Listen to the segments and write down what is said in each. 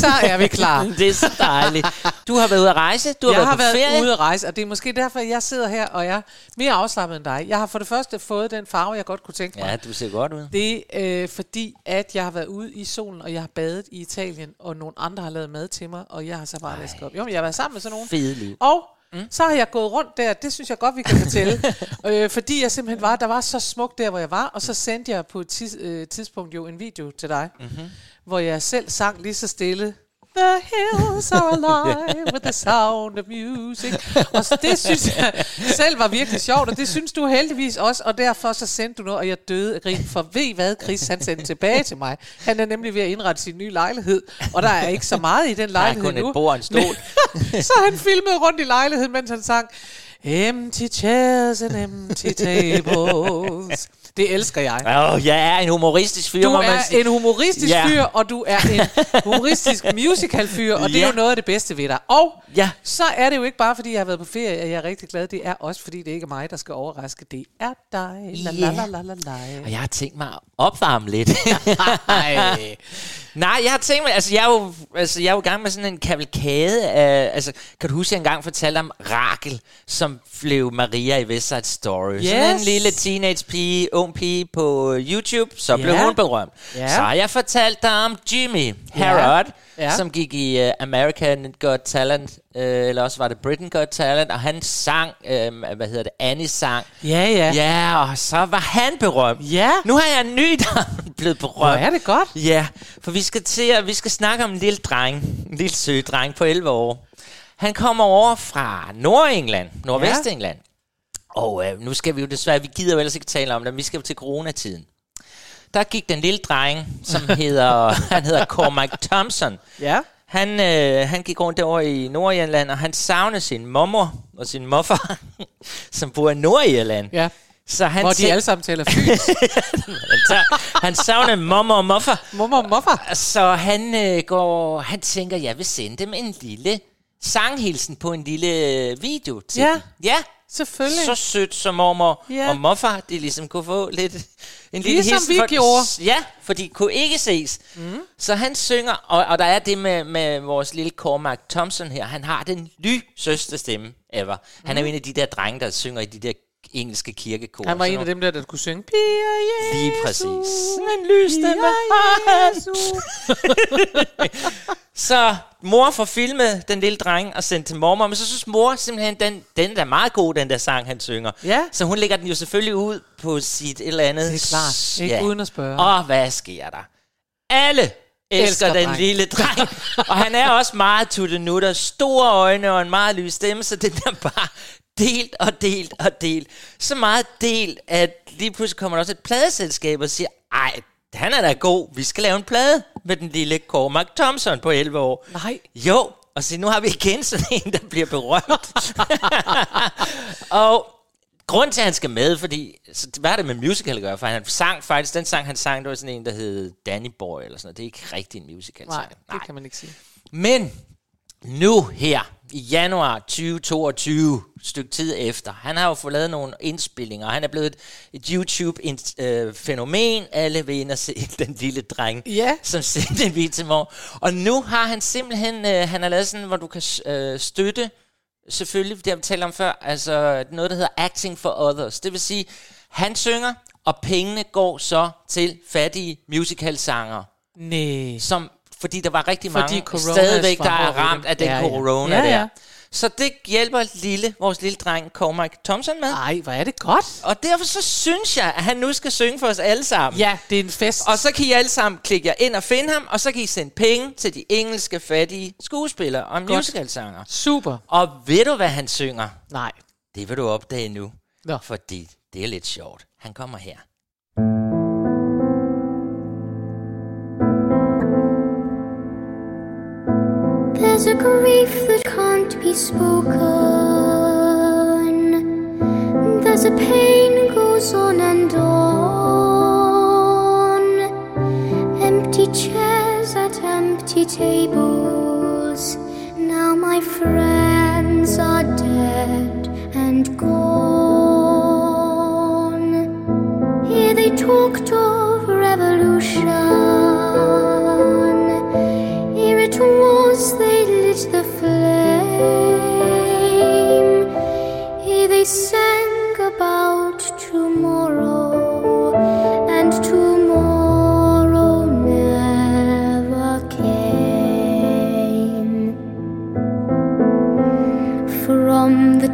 Så er vi klar. Det er så dejligt. Du har været ude at rejse, du har jeg været har været ferie. ude at rejse, og det er måske derfor, jeg sidder her og jeg er mere afslappet end dig. Jeg har for det første fået den farve, jeg godt kunne tænke mig. Ja, du ser godt ud. Det er øh, fordi, at jeg har været ude i solen, og jeg har badet i Italien, og nogle andre har lavet mad til mig, og jeg har så bare vasket op. Jo, men jeg har været sammen med sådan nogen. Fede liv. Og mm. så har jeg gået rundt der, det synes jeg godt, vi kan fortælle. øh, fordi jeg simpelthen var, der var så smukt der, hvor jeg var, og så sendte jeg på et tids, øh, tidspunkt jo en video til dig, mm-hmm. Hvor jeg selv sang lige så stille. The hills are alive with the sound of music. Og det synes jeg selv var virkelig sjovt, og det synes du heldigvis også, og derfor så sendte du noget, og jeg døde af grin. For ved I hvad, Chris han sendte tilbage til mig? Han er nemlig ved at indrette sin nye lejlighed, og der er ikke så meget i den Der er lejlighed kun nu. et bord og en stol. så han filmede rundt i lejligheden, mens han sang Empty chairs and empty tables. Det elsker jeg. Åh, oh, jeg er en humoristisk fyr, Du er en humoristisk Ja. fyr, og du er en humoristisk musical fyr, og det er Ja. jo noget af det bedste ved dig. Og Ja. så er det jo ikke bare, fordi jeg har været på ferie, at jeg er rigtig glad. Det er også, fordi det ikke er mig, der skal overraske. Det er dig. La, la, la, la, la, la. Og jeg har tænkt mig at opvarme lidt. Ej. Nej, jeg har tænkt mig, altså jeg er jo, altså, jeg er jo i gang med sådan en kavalkade af, altså kan du huske, jeg engang fortalte om Rakel, som blev Maria i West Side Story. Sådan en Yes. lille teenage pige, ung pige på YouTube, så blev Ja. hun berømt. Ja. Så har jeg fortalt dig om Jimmy Harrod, Ja. som gik i uh, American Got Talent, uh, eller også var det Britain Got Talent, og han sang, uh, hvad hedder det, Annie sang. Ja, ja. Ja, og så var han berømt. Ja. Nu har jeg en ny, der er blevet berømt. Hvor er det godt. Ja, for vi skal til at, vi skal snakke om en lille dreng, en lille sød dreng på 11 år. Han kommer over fra Nordengland, Nordvestengland. Og øh, nu skal vi jo desværre, vi gider jo ellers ikke tale om det, men vi skal jo til coronatiden. Der gik den lille dreng, som hedder, han hedder Cormac Thompson. Ja. Han, øh, han gik rundt derovre i Nordirland, og han savnede sin mormor og sin morfar, som bor i Nordirland. Ja. Så han Hvor de tænk- alle sammen taler fys. han, tager- han savnede mormor og morfar. Mummer og muffer. Så han øh, går, han tænker, jeg vil sende dem en lille sanghilsen på en lille øh, video til Ja. dem. Ja, Selvfølgelig. så sødt som mormor Ja. og morfar, de ligesom kunne få lidt en lille Ligesom hilsen vi gjorde. Ja, for de kunne ikke ses. Mm. Så han synger, og, og der er det med, med vores lille Cormac Thompson her, han har den lysøste stemme ever. Han er jo en af de der drenge, der synger i de der engelske kirkekor. Han var en af dem der, der kunne synge Pia Jesus. Lige præcis. En lysstemme. Pia Jesus. Så mor får filmet den lille dreng og sendt til mormor, men så synes mor simpelthen, den, den er meget god, den der sang, han synger. Ja. Så hun lægger den jo selvfølgelig ud på sit et eller andet. Det er klart. Ikke uden at spørge. Og hvad sker der? Alle elsker, Elsker den dreng. lille dreng. og han er også meget tuttenutter, store øjne og en meget lys stemme, så den er bare delt og delt og delt. Så meget delt, at lige pludselig kommer der også et pladeselskab og siger, ej, han er da god, vi skal lave en plade med den lille Cormac Thompson på 11 år. Nej. Jo, og så nu har vi igen sådan en, der bliver berømt. og grund til, at han skal med, fordi, så hvad er det med musical at gøre? For han sang faktisk, den sang, han sang, det var sådan en, der hed Danny Boy, eller sådan noget. Det er ikke rigtig en musical Nej, sang. det kan man ikke sige. Men nu her, i januar 2022, stykke tid efter, han har jo fået lavet nogle indspillinger, han er blevet et, et YouTube-fænomen. Alle vil ind og se den lille dreng, Ja. som sendte en video til mor. Og nu har han simpelthen, øh, han har lavet sådan, hvor du kan øh, støtte, selvfølgelig, det har vi talt om før, altså noget, der hedder Acting for Others. Det vil sige, han synger, og pengene går så til fattige musicalsangere Nej. som, fordi der var rigtig Fordi mange corona stadigvæk, der er ramt af den Ja, ja. corona Ja, ja. der. Så det hjælper lille, vores lille dreng Cormac Thompson med. Ej, hvor er det godt. Og derfor så synes jeg, at han nu skal synge for os alle sammen. Ja, det er en fest. Og så kan I alle sammen klikke jer ind og finde ham, og så kan I sende penge til de engelske fattige skuespillere og musicalsanger. Super. Og ved du, hvad han synger? Nej. Det vil du opdage nu, Nå. fordi det er lidt sjovt. Han kommer her. A grief that can't be spoken. There's a pain goes on and on. Empty chairs at empty tables. Now my friends are dead and gone. Here they talked of revolution. The flame. They sang about tomorrow, and tomorrow never came. From the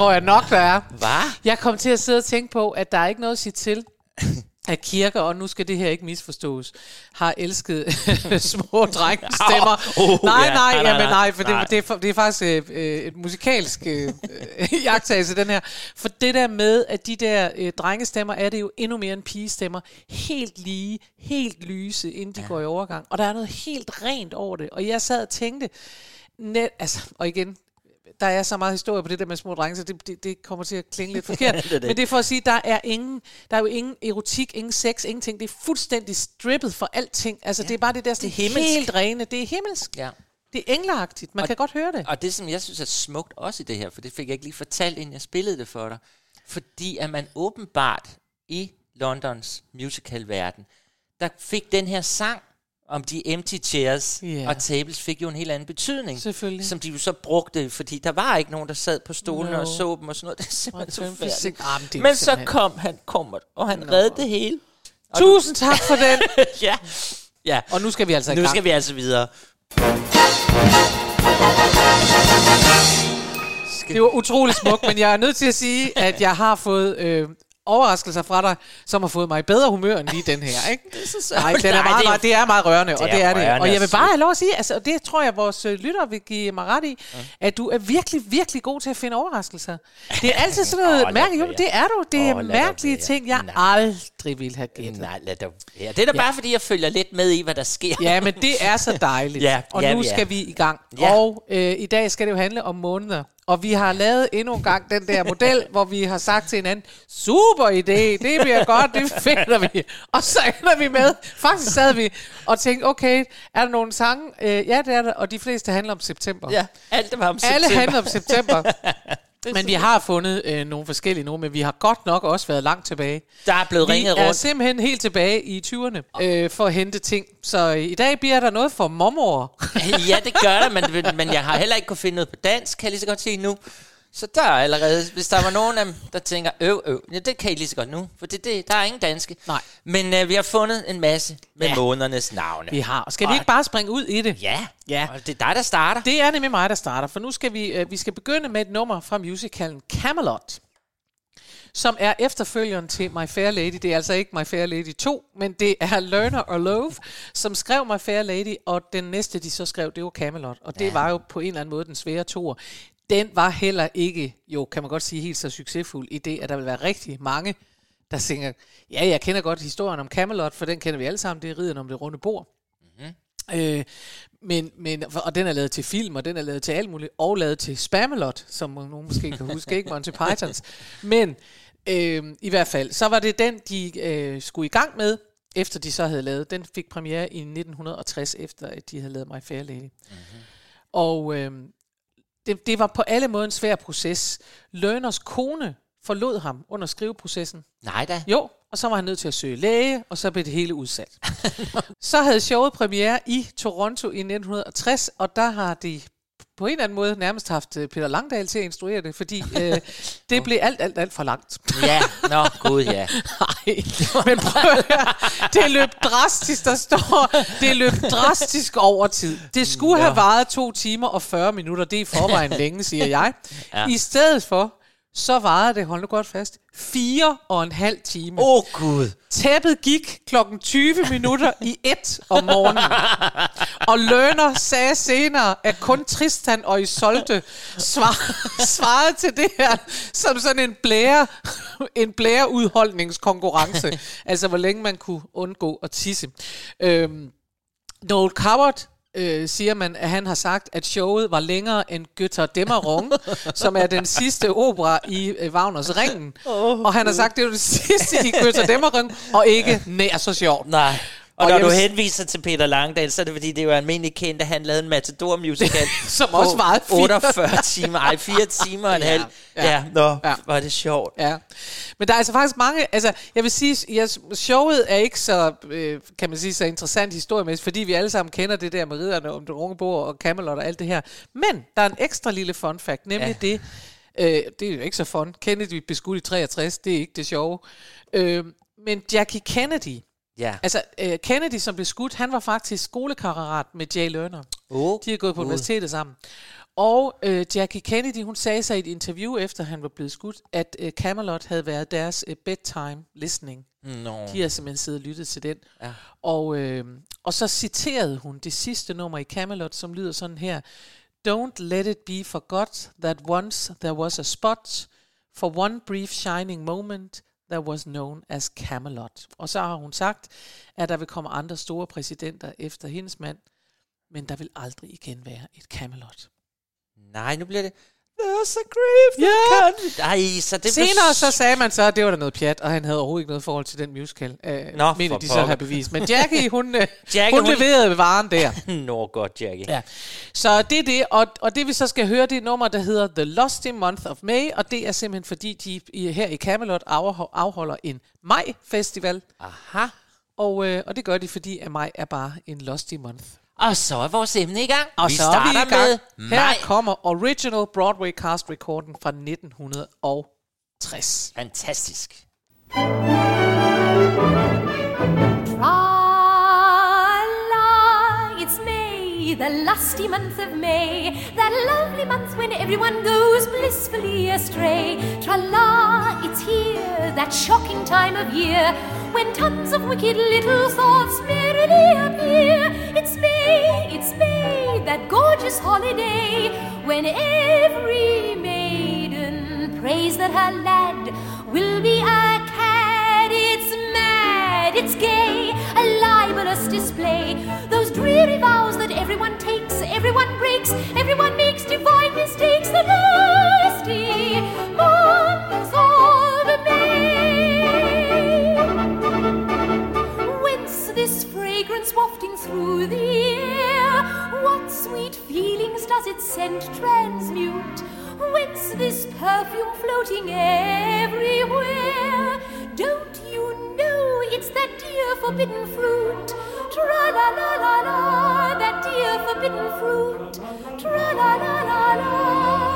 tror jeg nok, der er. Hvad? Jeg kom til at sidde og tænke på, at der er ikke noget at sige til, at kirker, og nu skal det her ikke misforstås, har elsket små drengestemmer. Oh, nej, ja. nej, Nej, nej, jamen, nej. nej, for Nej. Det, det, er, for- det er faktisk øh, øh, et musikalsk øh, jagttagelse, den her. For det der med, at de der øh, drengestemmer, er det jo endnu mere end pigestemmer. Helt lige, helt lyse, inden de ja. går i overgang. Og der er noget helt rent over det. Og jeg sad og tænkte, net, altså, og igen, der er så meget historie på det der med små drenge, så det, det, det kommer til at klinge lidt forkert. Det det. Men det er for at sige, der er ingen, der er jo ingen erotik, ingen sex, ingenting. Det er fuldstændig strippet for alting. Altså, ja, det er bare det der sådan det er himmelsk. helt rene. Det er himmelsk. Ja. Det er engleagtigt. Man Og- kan godt høre det. Og det, som jeg synes er smukt også i det her, for det fik jeg ikke lige fortalt, inden jeg spillede det for dig, fordi at man åbenbart i Londons musicalverden, der fik den her sang om de empty chairs Ja. og tables, fik jo en helt anden betydning. Selvfølgelig. Som de jo så brugte, fordi der var ikke nogen, der sad på stolene No. og så dem og sådan noget. Det er simpelthen så færdigt. det er Men så kom han, kommer, og han reddede det hele. Tusind tak for den. ja. ja. Og nu skal vi altså Nu gang. skal vi altså videre. Det var utrolig smukt, men jeg er nødt til at sige, at jeg har fået øh, overraskelser fra dig, som har fået mig i bedre humør end lige den her. Ikke? Det er så Nej, den er meget, det er- meget, det er meget rørende, og er det er det. rørende Og jeg vil og bare have lov at sige, altså, og det tror jeg, vores øh, lytter vil give mig ret i, at du er virkelig, virkelig god til at finde overraskelser. Det er altid sådan noget lad mærkeligt. Jo, det er du. Det er dog mærkelige være. ting, jeg Nej. aldrig ville have gættet. Nej, lad dog være. Det er da bare, fordi jeg følger lidt med i, hvad der sker. Ja, men det er så dejligt. Ja, og ja, nu er. skal vi i gang. Ja. Og øh, i dag skal det jo handle om måneder. Og vi har lavet endnu en gang den der model, hvor vi har sagt til hinanden, super idé, det bliver godt, det finder vi. Og så ender vi med, faktisk sad vi og tænkte, okay, er der nogle sange? Øh, ja, det er der, og de fleste handler om september. Ja, alt det var om september. Alle handler om september. Men vi har fundet øh, nogle forskellige nu, men vi har godt nok også været langt tilbage. Der er blevet Vi ringet er rundt. simpelthen helt tilbage i 20'erne øh, for at hente ting. Så øh, i dag bliver der noget for mormor. ja, det gør der, men, men jeg har heller ikke kunne finde noget på dansk, kan jeg lige så godt sige nu. Så der er allerede, hvis der var nogen af dem, der tænker, øv, øv, ja, det kan I lige så godt nu, for det, det, der er ingen danske. Nej. Men øh, vi har fundet en masse med Ja. månedernes navne. Vi har. Skal vi Og- ikke bare springe ud i det? Ja, Ja. og det er dig, der starter. Det er nemlig mig, der starter, for nu skal vi, øh, vi skal begynde med et nummer fra musicalen Camelot, som er efterfølgeren til My Fair Lady. Det er altså ikke My Fair Lady 2, men det er Learner or Love, som skrev My Fair Lady, og den næste, de så skrev, det var Camelot. Og det Ja. var jo på en eller anden måde den svære toer. Den var heller ikke, jo kan man godt sige, helt så succesfuld i det, at der vil være rigtig mange, der tænker, ja, jeg kender godt historien om Camelot, for den kender vi alle sammen, det er riden om det runde bord. Øh, men, men, og den er lavet til film, og den er lavet til alt muligt, og lavet til Spamalot, som nogen måske kan huske, ikke Monty Pythons. Men øh, i hvert fald, så var det den, de øh, skulle i gang med, efter de så havde lavet. Den fik premiere i 1960, efter at de havde lavet My Fair Lady. Mm-hmm. Og øh, det, det var på alle måder en svær proces. Learners kone forlod ham under skriveprocessen. Nej da. Jo, og så var han nødt til at søge læge, og så blev det hele udsat. så havde showet premiere i Toronto i 1960, og der har de på en eller anden måde nærmest haft øh, Peter Langdal til at instruere det, fordi øh, det blev alt, alt, alt for langt. Ja, nå, gud ja. Nej, men prøv at høre. Det løb drastisk, der står, det løb drastisk over tid. Det skulle have varet to timer og 40 minutter, det er i forvejen længe, siger jeg. Ja. I stedet for, så varede det, hold nu godt fast, fire og en halv time. Åh, oh, gud. Tæppet gik klokken 20 minutter i et om morgenen. Og Lønner sagde senere, at kun Tristan og Isolde svar, svarede til det her som sådan en blære, en blæreudholdningskonkurrence. altså, hvor længe man kunne undgå at tisse. Øhm, Noel Coward øh, siger man, at han har sagt, at showet var længere end Götter Dämmerung, som er den sidste opera i øh, Wagners Ringen. Oh, og han har sagt, at det var det sidste i Götter Dämmerung, og ikke nær så sjovt. Nej. Og, Og når du henviser til Peter Langdal, så er det fordi, det var almindelig kendt, at han lavede en Matador-musical. Som på også varede fire. 48 timer, ej, 4 timer og en Ja, halv. ja. Ja, nå, Ja. var det sjovt. Ja. Men der er altså faktisk mange, altså jeg vil sige, ja, showet er ikke så, øh, kan man sige, så interessant historiemæssigt, fordi vi alle sammen kender det der med ridderne om det unge bord og Camelot og alt det her. Men der er en ekstra lille fun fact, nemlig. Ja. det, øh, det er jo ikke så fun, Kennedy blev skudt i 63, det er ikke det sjove. Øh, men Jackie Kennedy, Ja. altså øh, Kennedy som blev skudt, han var faktisk skolekammerat med Jay Lerner. Oh, De har gået på Gud. universitetet sammen. Og øh, Jackie Kennedy, hun sagde sig i et interview, efter han var blevet skudt, at øh, Camelot havde været deres øh, bedtime listening. Nå. De har simpelthen siddet og lyttet til den. Ja. Og, øh, og så citerede hun det sidste nummer i Camelot, som lyder sådan her. Don't let it be forgot that once there was a spot for one brief shining moment that was known as Camelot. Og så har hun sagt, at der vil komme andre store præsidenter efter hendes mand, men der vil aldrig igen være et Camelot. Nej, nu bliver det... There's a grief that Ja. can't... Ej, så det Senere så sagde man så, at det var da noget pjat, og han havde overhovedet ikke noget forhold til den musical. Øh, Nå, mener for de så pokker. har bevist. Men Jackie, hun, øh, Jackie, hun hun- leverede varen der. Nå, godt, Jackie. Ja. Så det er det, og, og det vi så skal høre, det er nummer, der hedder The Lusty Month of May, og det er simpelthen fordi, de i, her i Camelot afho- afholder en maj-festival, Aha. og, øh, og det gør de, fordi at maj er bare en lusty month. Og så er vores emne i gang. Og vi så er starter vi i gang. med Her maj. kommer Original Broadway Cast Recording fra 1960. Fantastisk. Tra-la, it's May, the lusty month of May, that lovely month when everyone goes blissfully astray. Tra-la, it's here, that shocking time of year, when tons of wicked little thoughts appear. It's May, it's May, that gorgeous holiday, when every maiden prays that her lad will be a cad. It's mad, it's gay, a libelous display. Those dreary vows that everyone takes, everyone breaks, everyone makes divine mistakes. The does its scent transmute? Whence this perfume floating everywhere? Don't you know it's that dear forbidden fruit? Tra la la la la, that dear forbidden fruit. Tra la la la la.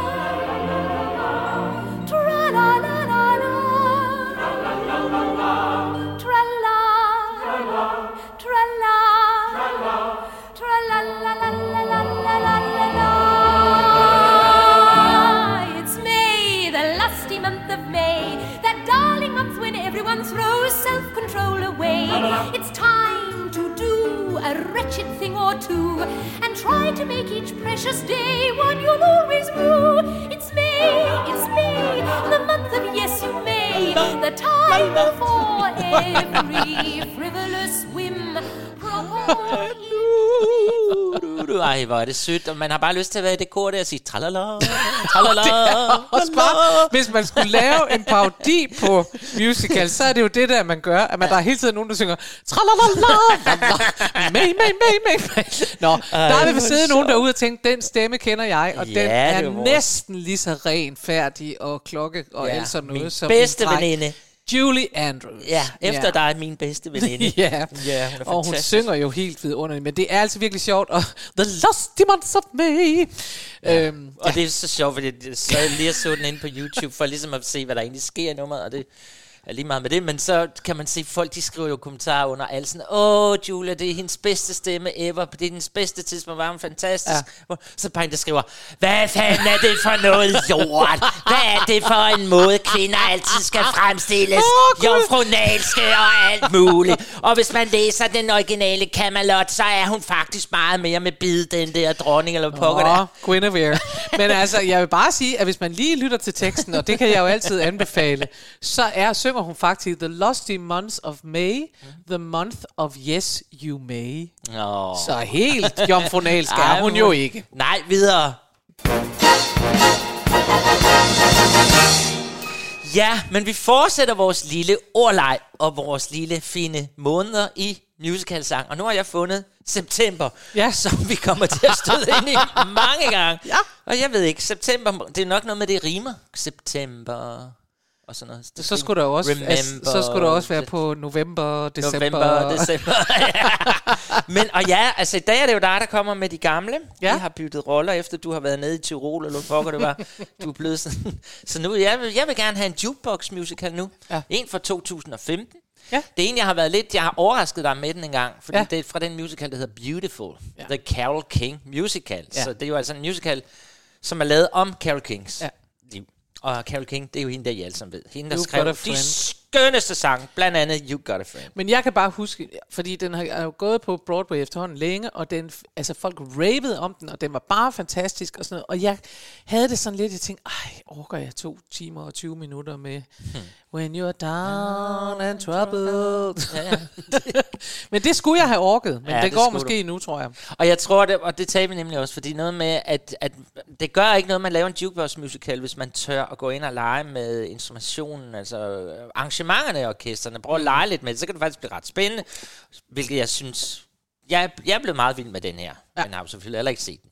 Self-control away. It's time to do a wretched thing or two and try to make each precious day one you'll always rue. It's May, it's May, the month of yes you may, the time for every frivolous whim. Ej, hvor er det sødt, og man har bare lyst til at være i det kor der og sige tralala, tralala, Det også bare, hvis man skulle lave en parodi på musical, så er det jo det der, man gør, at man der er hele tiden nogen, der synger tralalala, may, may, may, may. Nå, der er ved sidde nogen derude og tænke, den stemme kender jeg, og Ja, den det er er næsten lige så ren, færdig og klokke og Ja, alt sådan noget. min som bedste veninde. Julie Andrews. Ja, efter dig er min bedste veninde. Ja, Ja, hun er og hun synger jo helt vidunderligt, men det er altså virkelig sjovt, og The Lusty Months of May. Ja. Øhm, Og det er så sjovt, fordi så jeg lige så den inde på YouTube, for ligesom at se, hvad der egentlig sker i nummeret, og det er lige meget med det, men så kan man se, folk de skriver jo kommentarer under alt sådan, åh Julia, det er hendes bedste stemme ever, det er hendes bedste tidspunkt, var hun fantastisk. Ja. Så bare en, der skriver, hvad fanden er det for noget lort? Hvad er det for en måde, kvinder altid skal fremstilles? Åh, Gud. Jomfrunalske og alt muligt. Og hvis man læser den originale Camelot, så er hun faktisk meget mere med bid, den der dronning, eller hvad pokker Åh, der. Guinevere. Men altså, jeg vil bare sige, at hvis man lige lytter til teksten, og det kan jeg jo altid anbefale, så er synger hun faktisk The Lusty Months of May, the month of yes you may. Åh. Så helt jomfronalsk er hun jo ikke. Nej, videre. Ja, men vi fortsætter vores lille ordleg og vores lille fine måneder i musicalsang. Og nu har jeg fundet september, Ja. som vi kommer til at støde ind i mange gange. Ja. Og jeg ved ikke, september, det er nok noget med det rimer. September og sådan noget. Så skulle der også, altså, så skulle der også være på november, december. November, december. Men, og ja, altså i dag er det jo dig, der kommer med de gamle. Ja. Vi har byttet roller, efter du har været nede i Tirol, eller hvor det var. Du er blevet sådan. Så nu, jeg vil, jeg vil gerne have en jukebox musical nu. Ja. En fra 2015. Ja. Det er en, jeg har været lidt, jeg har overrasket dig med den en gang, fordi Ja. det er fra den musical, der hedder Beautiful. Ja. The Carol King Musical. Ja. Så det er jo altså en musical, som er lavet om Carol Kings Ja. Og Carol King, det er jo hende, der I alle sammen ved. Hende, der skrev de. Skønneste sang, blandt andet You Got a Friend. Men jeg kan bare huske, fordi den har jo gået på Broadway efterhånden længe, og den, altså folk ravede om den, og den var bare fantastisk og sådan noget. Og jeg havde det sådan lidt, jeg tænkte, ej, orker jeg to timer og 20 minutter med When you're down and troubled. Ja, ja. men det skulle jeg have orket, men Ja, det, det går måske nu, tror jeg. Og jeg tror det, og det tager vi nemlig også, fordi noget med, at, at det gør ikke noget, man laver en jukebox musical, hvis man tør at gå ind og lege med instrumentationen, altså øh, arrangementerne i orkesterne. Prøv at lege lidt med det, så kan det faktisk blive ret spændende, hvilket jeg synes, jeg, jeg blevet meget vild med den her, Ja. men har jo selvfølgelig heller ikke set den.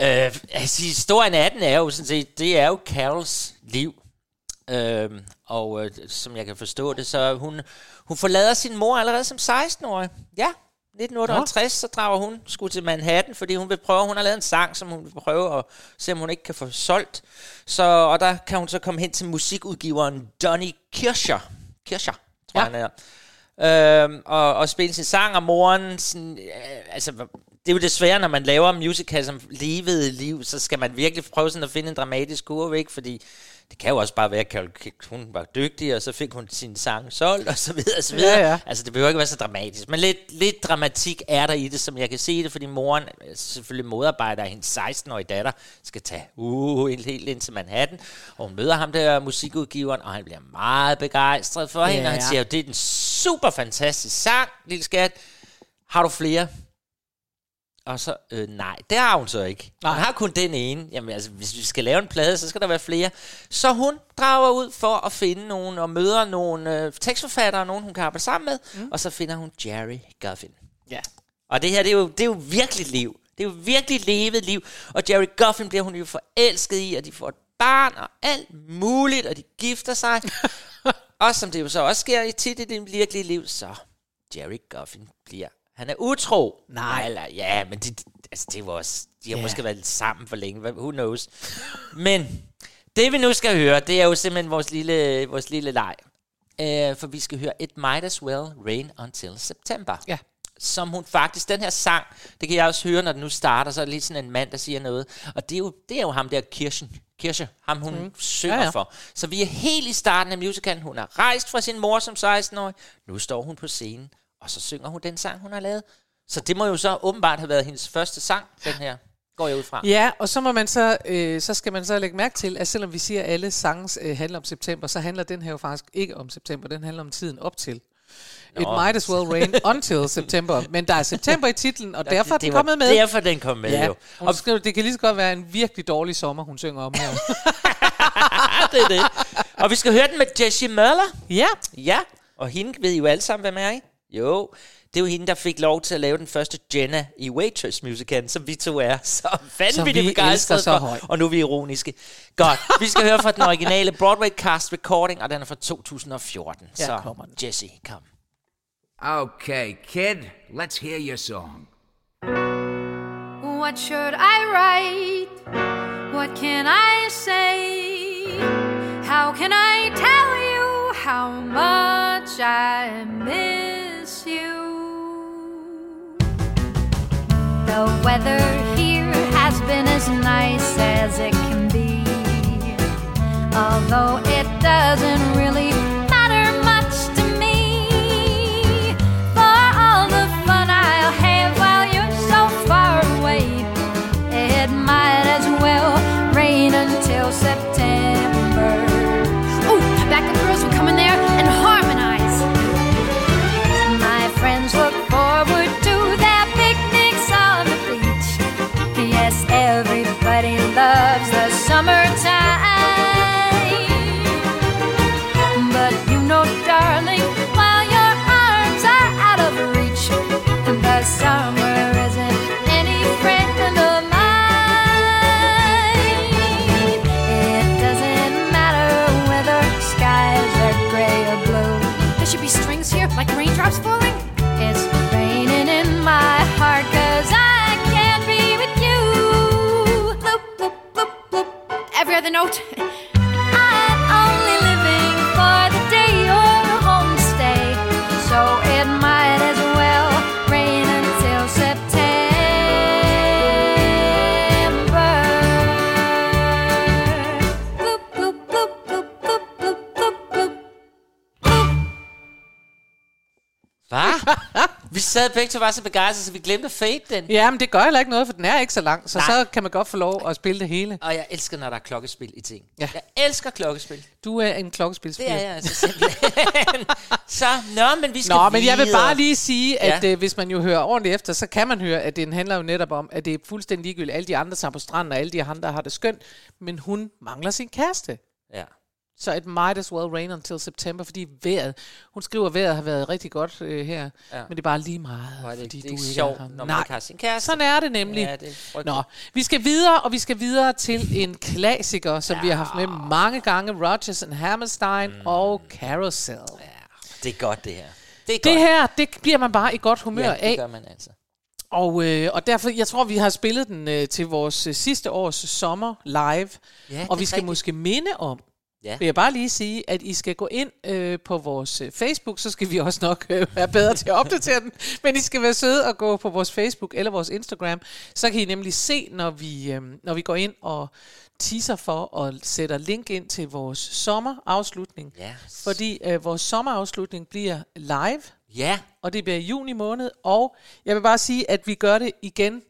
Øh, altså, historien af den er jo sådan set, det er jo Carols liv. Øhm, og øh, som jeg kan forstå det, så hun, hun forlader sin mor allerede som 16-årig. Ja, 1958, så drager hun sgu til Manhattan, fordi hun vil prøve, hun har lavet en sang, som hun vil prøve at se, om hun ikke kan få solgt. Så, og der kan hun så komme hen til musikudgiveren Donny Kircher. Kircher, tror ja. han er. Øhm, og, og spille sin sang, og moren, sådan, øh, altså, det er jo desværre, når man laver musical som levede liv, så skal man virkelig prøve sådan at finde en dramatisk kurve, ikke? Fordi det kan jo også bare være, at Carol hun var dygtig, og så fik hun sin sang solgt, og så videre, og så videre. Ja, ja. Altså, det behøver ikke være så dramatisk. Men lidt, lidt dramatik er der i det, som jeg kan se det, fordi moren, altså selvfølgelig modarbejder hendes 16-årige datter, skal tage uh, helt, helt ind til Manhattan, og hun møder ham der, musikudgiveren, og han bliver meget begejstret for hende, og han Ja. siger jo, det er den super fantastisk sang, lille skat. Har du flere? Og så, øh, nej, det har hun så ikke. Nej. Hun har kun den ene. Jamen altså, hvis vi skal lave en plade, så skal der være flere. Så hun drager ud for at finde nogen, og møder nogle øh, tekstforfattere, nogen hun kan arbejde sammen med, mm. og så finder hun Jerry Goffin. Ja. Og det her, det er jo, det er jo virkelig liv. Det er jo virkelig levet liv. Og Jerry Goffin bliver hun jo forelsket i, og de får et barn og alt muligt, og de gifter sig. og som det jo så også sker i tit i det virkelige liv, så Jerry Goffin bliver... Han er utro. Nej. Eller, ja, men de, altså, det var også, de har Ja. måske været sammen for længe. Who knows? men det vi nu skal høre, det er jo simpelthen vores lille, vores lille leg. Uh, for vi skal høre It Might As Well Rain Until September Ja. som hun faktisk, den her sang, det kan jeg også høre, når den nu starter, så er det lige sådan en mand, der siger noget. Og det er jo, det er jo ham der, Kirsten, Kirsche, ham hun mm. synger Ja, ja, for. Så vi er helt i starten af musicalen. Hun er rejst fra sin mor som 16-årig. Nu står hun på scenen, og så synger hun den sang, hun har lavet. Så det må jo så åbenbart have været hendes første sang, den her, går jeg ud fra. Ja, og så, må man så, øh, så skal man så lægge mærke til, at selvom vi siger, at alle sange øh, handler om september, så handler den her jo faktisk ikke om september, den handler om tiden op til. It might as well rain until September. Men der er september i titlen, og derfor er den kommet med. derfor den kom med Ja, jo. hun skriver, det kan lige så godt være en virkelig dårlig sommer, hun synger om her. det er det. Og vi skal høre den med Jessie Merler. ja, Ja, og hende ved I jo alle sammen, hvem er I? Jo, det er jo hende, der fik lov til at lave den første Jenna i Waitress musicalen, som vi to er så vanvittigt vi begejstrede for. højt. Og nu er vi ironiske. Godt, vi skal høre fra den originale Broadway cast recording, og den er fra 2014. Ja, så kommer den. Jessie, kom. Okay, kid, let's hear your song. What should I write? What can I say? How can I tell you how much I miss you? The weather here has been as nice as it can be. Although it doesn't really vi sad begge to var så begejstrede, så vi glemte at fade den. ja, men det gør heller ikke noget, for den er ikke så lang, så Nej. så kan man godt få lov at spille det hele. Og jeg elsker, når der er klokkespil i ting. Ja. Jeg elsker klokkespil. Du er en klokkespilsfyr. Det er jeg altså simpelthen. så, nå, men vi skal Nå, men jeg vil videre. bare lige sige, at ja. øh, hvis man jo hører ordentligt efter, så kan man høre, at den handler jo netop om, at det er fuldstændig ligegyldigt. Alle de andre tager på stranden, og alle de andre har det skønt, men hun mangler sin kæreste. Så it might as well rain until September, fordi vejret, hun skriver, at vejret har været rigtig godt øh, her, Ja. men det er bare lige meget, Hvor er det, fordi det er du ikke sjovt, er når man Nej, ikke har sin kæreste. sådan er det nemlig. Ja, det er. Nå, vi skal videre, og vi skal videre til en klassiker, som ja. vi har haft med mange gange, Rodgers and Hammerstein mm. og Carousel. Ja. Det er godt, det her. Det er Det godt. her, det bliver man bare i godt humør ja, af. det gør man altså. Og, øh, og derfor, jeg tror, vi har spillet den øh, til vores øh, sidste års sommer live. Ja, og vi skal rigtigt. måske minde om, Ja. vil jeg bare lige sige, at I skal gå ind øh, på vores øh, Facebook, så skal vi også nok øh, være bedre til at opdatere den, men I skal være søde og gå på vores Facebook eller vores Instagram, så kan I nemlig se, når vi, øh, når vi går ind og teaser for og sætter link ind til vores sommerafslutning. Ja. Fordi øh, vores sommerafslutning bliver live, Ja, og det bliver i juni måned, og jeg vil bare sige, at vi gør det igen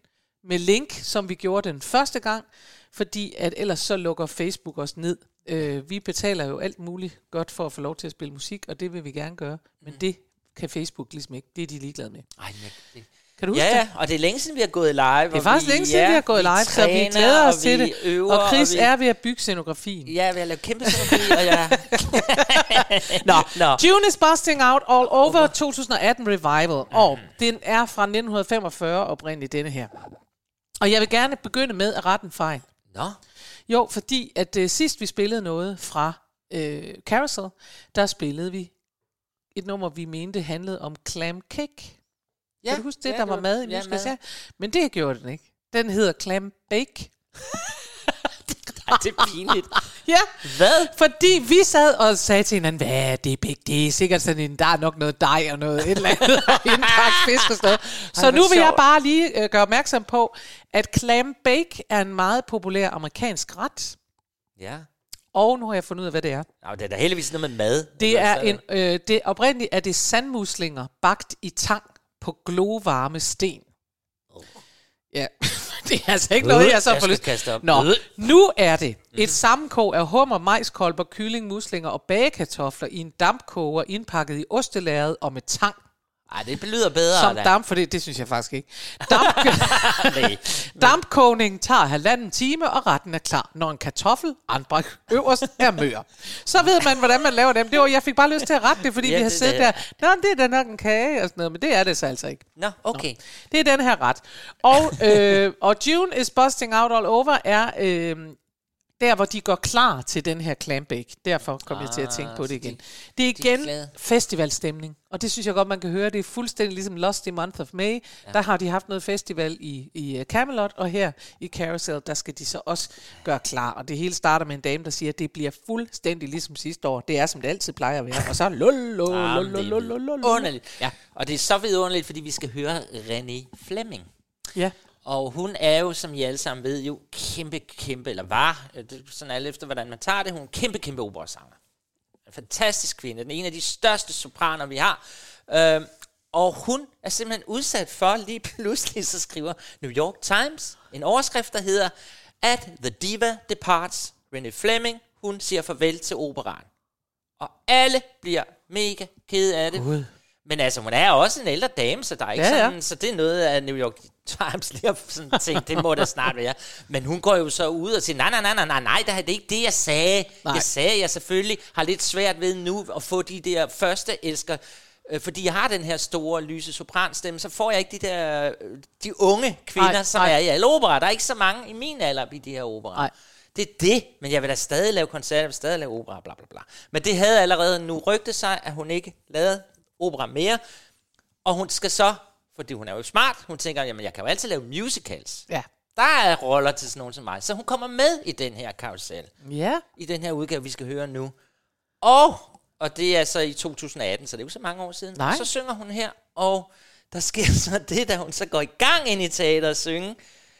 med link, som vi gjorde den første gang, fordi at ellers så lukker Facebook os ned. Øh, vi betaler jo alt muligt godt for at få lov til at spille musik, og det vil vi gerne gøre, men det kan Facebook ligesom ikke. Det er de ligeglade med. Ej, men det, Kan du huske ja, det? ja, og det er længe siden, vi har gået live. Det er faktisk længe siden, vi har gået live, så vi glæder os til det. Øver, og Chris vi, er ved at bygge scenografien. Ja, vi har lavet kæmpe scenografi, og jeg... Nå, Nå. June is Busting Out All Over 2018 Revival. Og den er fra 1945 oprindeligt, denne her. Og jeg vil gerne begynde med at rette en fejl. Nå, Jo, fordi at øh, sidst vi spillede noget fra øh, Carousel, der spillede vi et nummer, vi mente handlede om clam cake. Ja, kan du huske det, ja, der det var var- mad i mad. Ja, men det gjorde den ikke. Den hedder clam bake. Ej, det er pinligt. Ja, Hvad? fordi vi sad og sagde til hinanden, hvad er det big? Det er sikkert sådan en, der er nok noget dej og noget et eller andet, og indpakt fisk og sådan noget. Så hvor nu vil jeg sjovt. bare lige øh, gøre opmærksom på, at clam bake er en meget populær amerikansk ret. Ja. Og nu har jeg fundet ud af, hvad det er. Nå, det er da heldigvis noget med mad. Det er Altså, en, øh, det oprindeligt er det sandmuslinger bagt i tang på glovarme sten. Ja, det er altså ikke noget, jeg så får lyst kaste op. Nå, nu er det et sammenkog af hummer, majskolber, kylling, muslinger og bagekartofler i en dampkoger indpakket i ostelærred og med tang Ej, det lyder bedre. som da. damp, for det, det synes jeg faktisk ikke. Damp, Nej. dampkogningen tager halvanden time, og retten er klar, når en kartoffel, anbragt øverst, er mør. Så ved man, hvordan man laver dem. Det var, jeg fik bare lyst til at rette det, fordi Ja, vi har det siddet er der. Nå, det er da nok en kage og sådan noget, men det er det så altså ikke. Nå, okay. Det er den her ret. Og, øh, og June is busting out all over er øh, der, hvor de går klar til den her clambake. Derfor kom ah, jeg til at tænke på så det de- igen. Det er de er igen festivalstemning. Og det synes jeg godt, man kan høre. Det er fuldstændig ligesom Lost in Month of May. Ja. Der har de haft noget festival i, i øh, Camelot, og her i Carousel, der skal de så også gøre klar. Og det hele starter med en dame, der siger, at det bliver fuldstændig ligesom sidste år. Det er, som det altid plejer at være. Og så Ah, lul, er lul, lul. Underligt. Ja. Og det er så vidunderligt, fordi vi skal høre René Fleming. Ja. Og hun er jo, som I alle sammen ved, jo kæmpe, kæmpe, eller var, øh, sådan alt efter, hvordan man tager det, hun er kæmpe, kæmpe operasanger. En fantastisk kvinde. Den er en af de største sopraner, vi har. Øhm, og hun er simpelthen udsat for, lige pludselig så skriver New York Times en overskrift, der hedder, At the diva departs, René Fleming, hun siger farvel til operan. Og alle bliver mega kede af det. God. Men altså, hun er også en ældre dame, så der er ikke Ja, ja, ja. sådan, så det er noget af New York Times lige har sådan tænkt, det må da snart være. Men hun går jo så ud og siger, nej, nej, nej, nej, nej, nej, det er ikke det, jeg sagde. Nej. Jeg sagde, at jeg selvfølgelig har lidt svært ved nu at få de der første elsker, øh, fordi jeg har den her store, lyse sopranstemme, så får jeg ikke de der, øh, de unge kvinder, Nej, som nej. er i alle operer. Der er ikke så mange i min alder i de her operer. Nej. Det er det, men jeg vil da stadig lave koncerter, jeg vil stadig lave opera, bla bla bla. Men det havde allerede nu rygtet sig, at hun ikke lavede opera mere, og hun skal så, fordi hun er jo smart, hun tænker, jamen jeg kan jo altid lave musicals. Ja. Der er roller til sådan nogen som mig, så hun kommer med i den her karusel, Ja. i den her udgave, vi skal høre nu. Og, og det er så i 2018, så det er jo så mange år siden. Nej. Så synger hun her, og der sker så det, da hun så går i gang ind i teater og synge,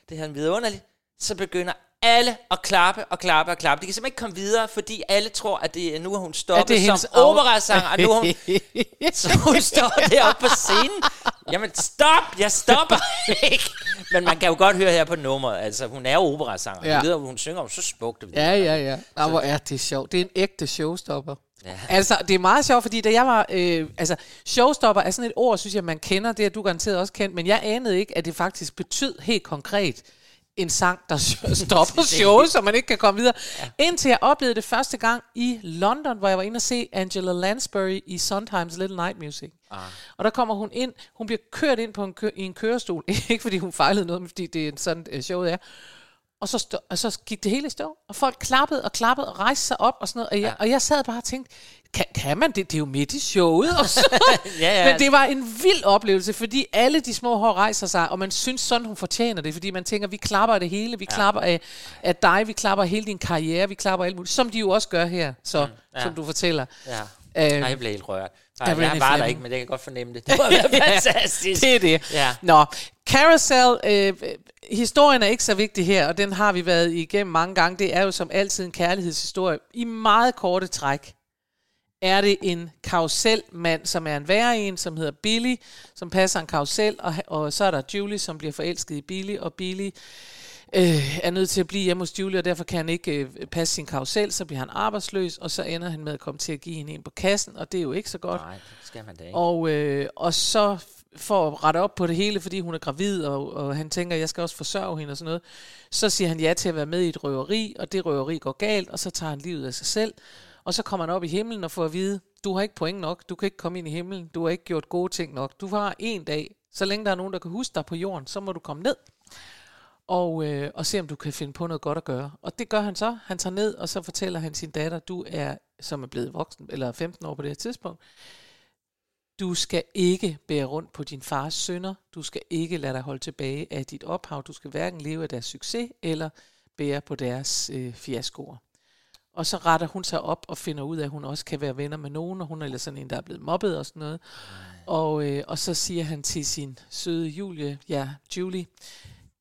det her er vidunderligt, så begynder alle at klappe og klappe og klappe. De kan simpelthen ikke komme videre, fordi alle tror, at det, er- nu har hun stoppet det er som af- operasanger, og nu hun, så hun står deroppe på scenen. Jamen stop, jeg stopper ikke. Men man kan jo godt høre her på nummeret, altså hun er jo operasanger. Ja. Ja. Ved, hun synger jo så smukt. Ja, ja, ja. Nå, hvor er det sjovt. Det er en ægte showstopper. Ja. Altså, det er meget sjovt, fordi da jeg var... Øh, altså, showstopper er sådan et ord, synes jeg, man kender. Det er du garanteret også kendt. Men jeg anede ikke, at det faktisk betød helt konkret en sang, der stopper showet, så man ikke kan komme videre. Ja. Indtil jeg oplevede det første gang i London, hvor jeg var inde og se Angela Lansbury i Sondheims Little Night Music. Ah. Og der kommer hun ind, hun bliver kørt ind på en kø- i en kørestol. ikke fordi hun fejlede noget, men fordi det er sådan uh, showet er. Og så, stå, og så gik det hele i stå, og folk klappede og klappede og rejste sig op og sådan noget. Og jeg, ja. og jeg sad bare og tænkte, kan, kan man det? Det er jo midt i showet. Og så. Ja, ja. Men det var en vild oplevelse, fordi alle de små hår rejser sig, og man synes sådan, hun fortjener det, fordi man tænker, vi klapper det hele, vi ja. klapper af, af dig, vi klapper hele din karriere, vi klapper alt muligt, som de jo også gør her, så, mm, ja. som du fortæller. Ja. Øhm, Nej, jeg blev helt rørt. Ja, Nej, jeg Renée var der ikke, men det kan jeg godt fornemme det. Det var fantastisk. Det er det. Ja. Nå, Carousel, øh, historien er ikke så vigtig her, og den har vi været igennem mange gange. Det er jo som altid en kærlighedshistorie. I meget korte træk er det en karuselmand, som er en værre en, som hedder Billy, som passer en karusel, og, og så er der Julie, som bliver forelsket i Billy, og Billy øh, er nødt til at blive hjemme hos Julie, og derfor kan han ikke øh, passe sin karusel, så bliver han arbejdsløs, og så ender han med at komme til at give hende en på kassen, og det er jo ikke så godt. Nej, det skal man da ikke. Og, øh, og så for at rette op på det hele, fordi hun er gravid, og, og han tænker, at jeg skal også forsørge hende og sådan noget, så siger han ja til at være med i et røveri, og det røveri går galt, og så tager han livet af sig selv. Og så kommer han op i himlen og får at vide, du har ikke point nok, du kan ikke komme ind i himlen, du har ikke gjort gode ting nok. Du har en dag, så længe der er nogen, der kan huske dig på jorden, så må du komme ned. og, øh, og se, om du kan finde på noget godt at gøre. Og det gør han så. Han tager ned, og så fortæller han sin datter, du er, som er blevet voksen, eller 15 år på det her tidspunkt, du skal ikke bære rundt på din fars sønder. Du skal ikke lade dig holde tilbage af dit ophav. Du skal hverken leve af deres succes eller bære på deres øh, fiaskoer. Og så retter hun sig op og finder ud af, at hun også kan være venner med nogen, og hun er ellers sådan en, der er blevet mobbet og sådan noget. Og, øh, og så siger han til sin søde Julie, ja, Julie,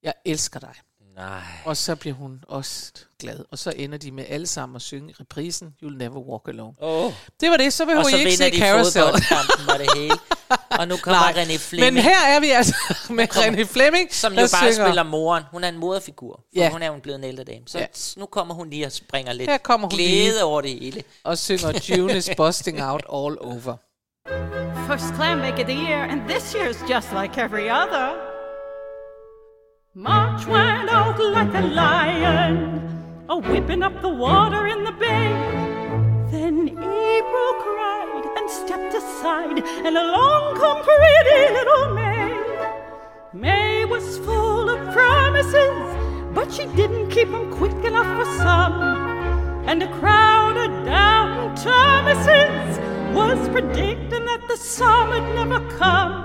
jeg elsker dig. Nej. Og så bliver hun også glad. Og så ender de med alle sammen at synge reprisen, You'll Never Walk Alone. Oh. Det var det, så behøver så I ikke vinder se de Carousel. og det hele. Og nu kommer Nej, René Fleming. Men her er vi altså med kommer- René Fleming, som jo bare synger. spiller moren. Hun er en moderfigur. For Ja. Hun er jo blevet en ældre dame. Så Ja. nu kommer hun lige og springer lidt Her kommer hun glæde lige. over det hele. og synger June is busting out all over. First clam bake of the year, and this year's just like every other. March went out like a lion, a whipping up the water in the bay. Then April cried and stepped aside, and along come pretty little May. May was full of promises, but she didn't keep 'em quick enough for some. And a crowd of doubting Thomases was predicting that the summer'd never come.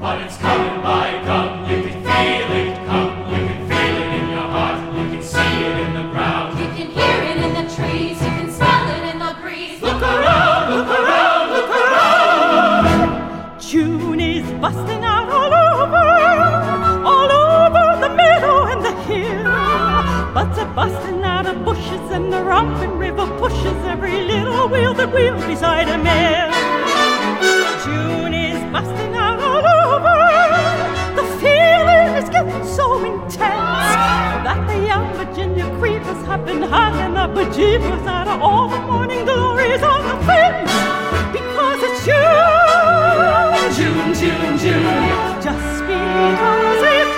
But it's coming by gum, you can feel it come, pushes every little wheel that wheels beside a mill. June is busting out all over. The feeling is getting so intense that the young Virginia creepers have been hanging the bejeebers out of all the morning glories on the fence. Because it's June, June, June, June. Just because it's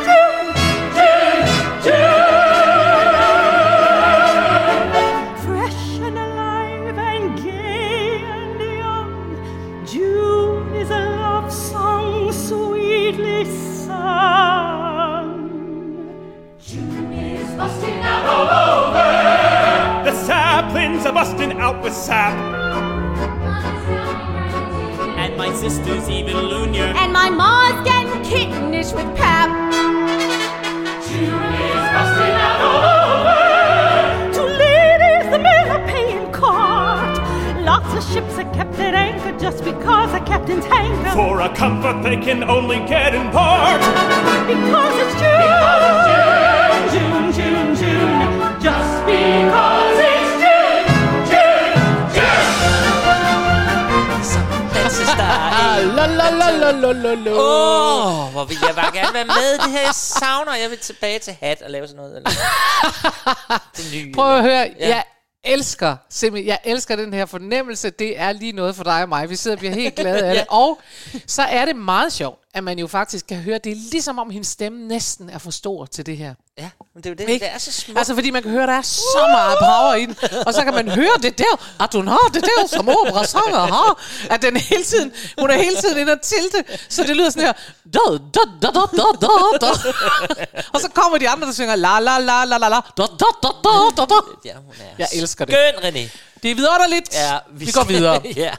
elsker simpelthen, jeg elsker den her fornemmelse. Det er lige noget for dig og mig. Vi sidder og bliver helt glade af det. Og så er det meget sjovt, at man jo faktisk kan høre, det er ligesom om hendes stemme næsten er for stor til det her. Ja, men det er jo det, Ikke? det er så smukt. Altså, fordi man kan høre, der er så meget power i den. Og så kan man høre det der, at hun har det der, som operasanger har. At den hele tiden, hun er hele tiden inde og tilte. Så det lyder sådan her. Da, da, da, da, da, da, da. Og så kommer de andre, der synger la, la, la, la, la, la. Da, da, da, da, da, da. ja, hun er Jeg elsker det. Skøn, René. Det er vidunderligt. Ja, vi, vi går videre. ja.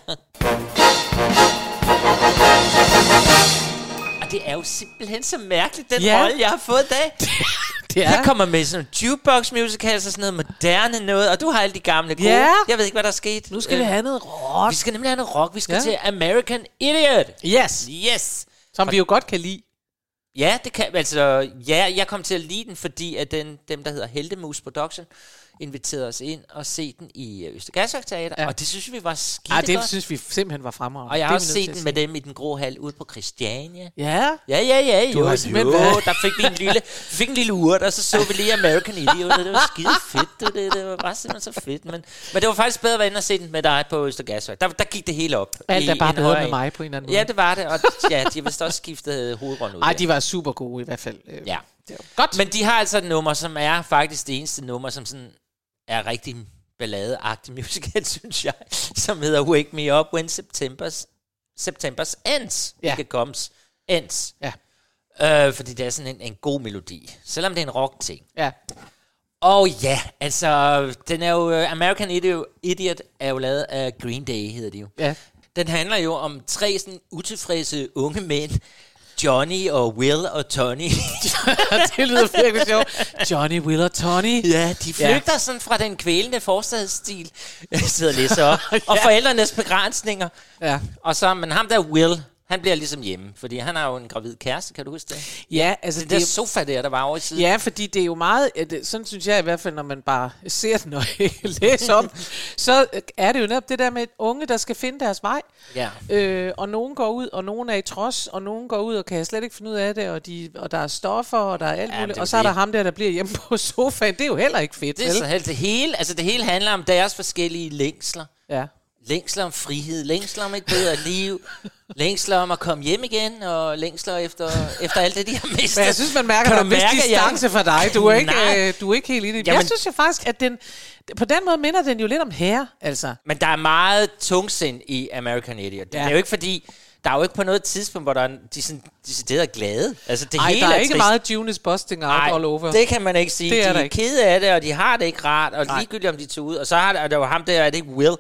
Og det er jo simpelthen så mærkeligt, den Ja. rolle, jeg har fået i dag. Det Jeg kommer med sådan en jukebox musical, så sådan noget moderne noget, og du har alle de gamle gode. Ja. Jeg ved ikke, hvad der er sket. Nu skal vi Øh, have noget rock. Vi skal nemlig have noget rock. Vi skal Ja. til American Idiot. Yes. Yes. Som vi jo godt kan lide. Ja, det kan, altså, ja, jeg kom til at lide den, fordi at den, dem, der hedder Heldemus Production, inviterede os ind og se den i øh, Østergasværk Teater, Ja. ja. og det synes vi var skide Ej, det godt. synes vi simpelthen var fremragende. og jeg har også set den med dem i den grå hal ude på Christiania. Ja. Ja, ja, ja, Du jo, har jo, der fik vi en lille, vi fik en lille urt, og så så vi lige American Idiot, og det var skide fedt, det, det, det var bare simpelthen så fedt, men, men det var faktisk bedre at være inde og se den med dig på Østergasværk. Der, der gik det hele op. Alt er bare bedre med mig på en eller anden måde. Ja, det var det, og ja, de har vist også skiftet hovedrollen ud. Ej, der. de var super gode i hvert fald. Øh, Ja. Det var godt. Men de har altså et nummer, som er faktisk det eneste nummer, som sådan er rigtig balladeagtig musical, synes jeg, som hedder Wake Me Up When September's, September's Ends. Ja. Ikke comes. Ends. Ja. Øh, fordi det er sådan en, en god melodi. Selvom det er en rock-ting. Ja. Og ja, altså, den er jo, øh, American Idiot, Idiot er jo lavet af Green Day, hedder de jo. Ja. Den handler jo om tre sådan utilfredse unge mænd, Johnny og Will og Tony. det lyder virkelig sjovt. Johnny, Will og Tony. Ja, de flygter ja. sådan fra den kvælende forstadsstil, jeg sidder og læser op, ja. og forældrenes begrænsninger. Ja. Og så, men ham der Will, han bliver ligesom hjemme, fordi han har jo en gravid kæreste, kan du huske det? Ja, altså Det der sofa der, der var over i siden. Ja, fordi det er jo meget, det, sådan synes jeg i hvert fald, når man bare ser den og læser om, så er det jo netop det der med unge, der skal finde deres vej. Ja. Øh, og nogen går ud, og nogen er i trods, og nogen går ud og kan slet ikke finde ud af det, og, de, og der er stoffer, og der er alt Ja, muligt. det Og så er det. der ham der, der bliver hjemme på sofaen. Det er jo heller ikke fedt, Det er vel? så helt det hele, altså det hele handler om deres forskellige længsler. Ja. Længsler om frihed, længsler om et bedre liv, længsler om at komme hjem igen, og længsler efter, efter alt det, de har mistet. Men jeg synes, man mærker, Kan at der er mærke, at jeg- distance fra dig. Du er ikke, øh, du er ikke helt i det. Jamen- jeg synes jo faktisk, at den, på den måde minder den jo lidt om herre, altså. Men der er meget tungsind i American Idiot. Det Ja. er jo ikke fordi, der er jo ikke på noget tidspunkt, hvor der er, de sådan decideret glade. Altså det Ej, hele der er er ikke trist. meget Junis busting out Ej, all over. det kan man ikke sige. Det er de er ikke. kede af det, og de har det ikke rart, og Nej. ligegyldigt om de tog ud. Og så har der, der var ham der, er det ikke Will?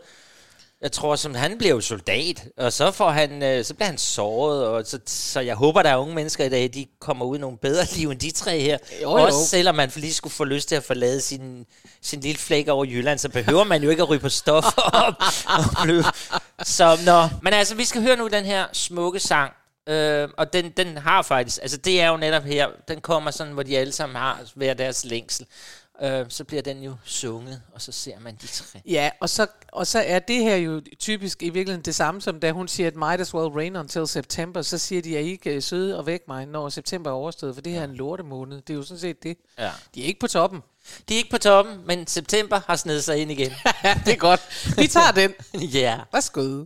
Jeg tror, som han bliver jo soldat, og så får han, øh, så bliver han såret, og så, så jeg håber, der er unge mennesker i dag, de kommer ud i nogle bedre liv end de tre her. Jo, Jo. Også selvom man lige skulle få lyst til at forlade sin, sin lille flæk over Jylland, så behøver man jo ikke at ryge på stoffer og, og blive. Så nå, men altså, vi skal høre nu den her smukke sang, Øh, og den, den har faktisk, altså det er jo netop her, den kommer sådan, hvor de alle sammen har hver deres længsel. Øh, så bliver den jo sunget, og så ser man de tre. Ja, og så, og så er det her jo typisk i virkeligheden det samme, som da hun siger, at might as well rain until September, så siger de, at I ikke er søde og væk mig, når september er overstået, for det her er en lortemåned. Det er jo sådan set det. Ja. De er ikke på toppen. De er ikke på toppen, men september har snedet sig ind igen. ja, det er godt. Vi tager den. Ja. Værsgo.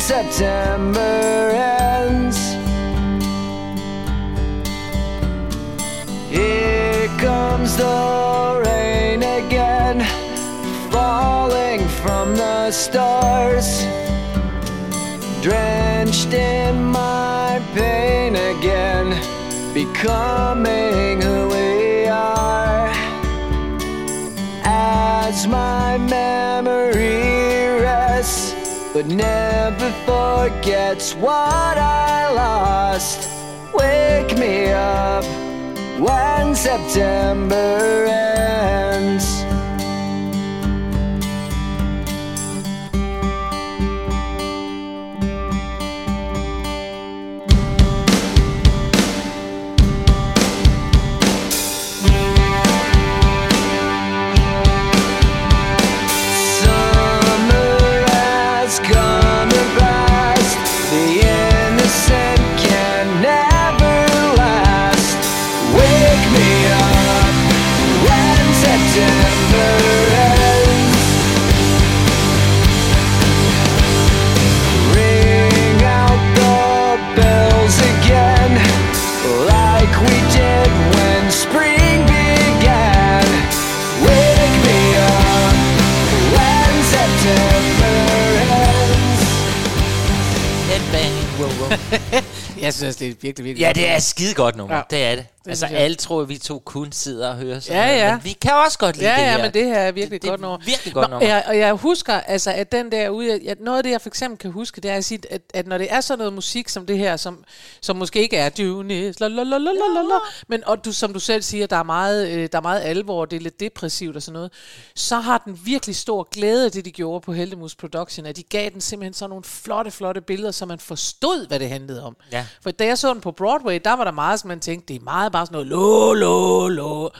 September ends. Here comes the rain again, falling from the stars, drenched in my pain again, becoming who we are. As my memory but never forgets what I lost. Wake me up when September ends. Jeg synes, det er virkelig, virkelig Ja, det er skide godt nummer. Ja, det er det. Det altså, jeg. alle tror, at vi to kun sidder og hører sådan Ja, noget, ja. Men vi kan også godt lide Ja, det ja, her. men det her er virkelig det, godt det er nummer. virkelig godt Nå, nummer. Jeg, og jeg husker, altså, at den der ude, at noget af det, jeg for eksempel kan huske, det er at sige, at, at når det er sådan noget musik som det her, som, som måske ikke er la, men og du, som du selv siger, der er, meget, øh, der er meget alvor, det er lidt depressivt og sådan noget, så har den virkelig stor glæde af det, de gjorde på Heldemus Production, at de gav den simpelthen sådan nogle flotte, flotte billeder, så man forstod, hvad det handlede om. Ja. For da jeg så den på Broadway, der var der meget, som man tænkte, det er meget bare sådan noget lo, lo, lo.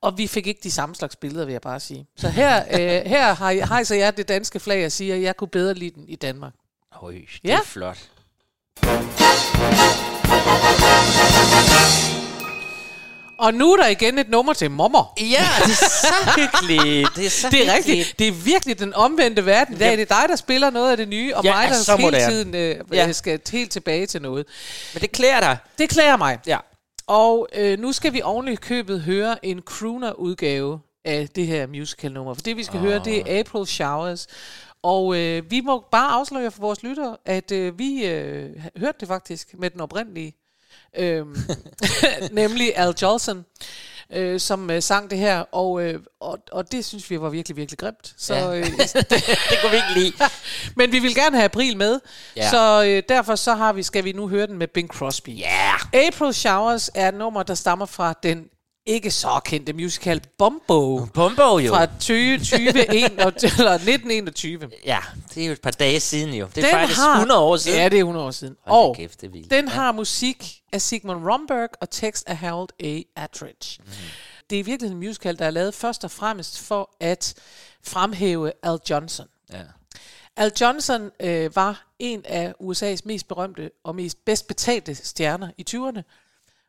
Og vi fik ikke de samme slags billeder, vil jeg bare sige. Så her, øh, her har jeg- hejser jeg det danske flag og siger, at jeg kunne bedre lide den i Danmark. Høj, det Ja. er flot. Og nu er der igen et nummer til mommer. Ja, det er så hyggeligt. Det er så Det er hyggeligt. rigtigt. Det er virkelig den omvendte verden i dag. Det er dig, der spiller noget af det nye, og Jeg mig, er der hele moderne. tiden øh, Ja. ja. skal helt tilbage til noget. Men det klæder dig. Det klæder mig. Ja. Og øh, nu skal vi ordentligt købet høre en crooner-udgave af det her musical-nummer. For det, vi skal oh. høre, det er April Showers. Og øh, vi må bare afsløre for vores lyttere, at øh, vi øh, hørte det faktisk med den oprindelige. Øhm, nemlig Al Jolson, øh, som øh, sang det her. Og, øh, og, og det synes vi var virkelig, virkelig grimt. Så, Ja. øh, Det kunne vi ikke lide. men vi vil gerne have april med, ja. så øh, derfor så har vi, skal vi nu høre den med Bing Crosby. Yeah. April Showers er et nummer, der stammer fra den ikke så kendte musical Bumbo Bumbo jo. fra 2021, eller 1921. Ja, det er jo et par dage siden jo. Det er Den faktisk har- 100 år siden. Ja, det er 100 år siden. Hold og kæft, det vildt. den har musik af Sigmund Romberg og tekst af Harold A. Attridge. Mm. Det er virkelig en musical, der er lavet først og fremmest for at fremhæve Al Johnson. Ja. Al Johnson øh, var en af USA's mest berømte og mest bedst betalte stjerner i 20'erne,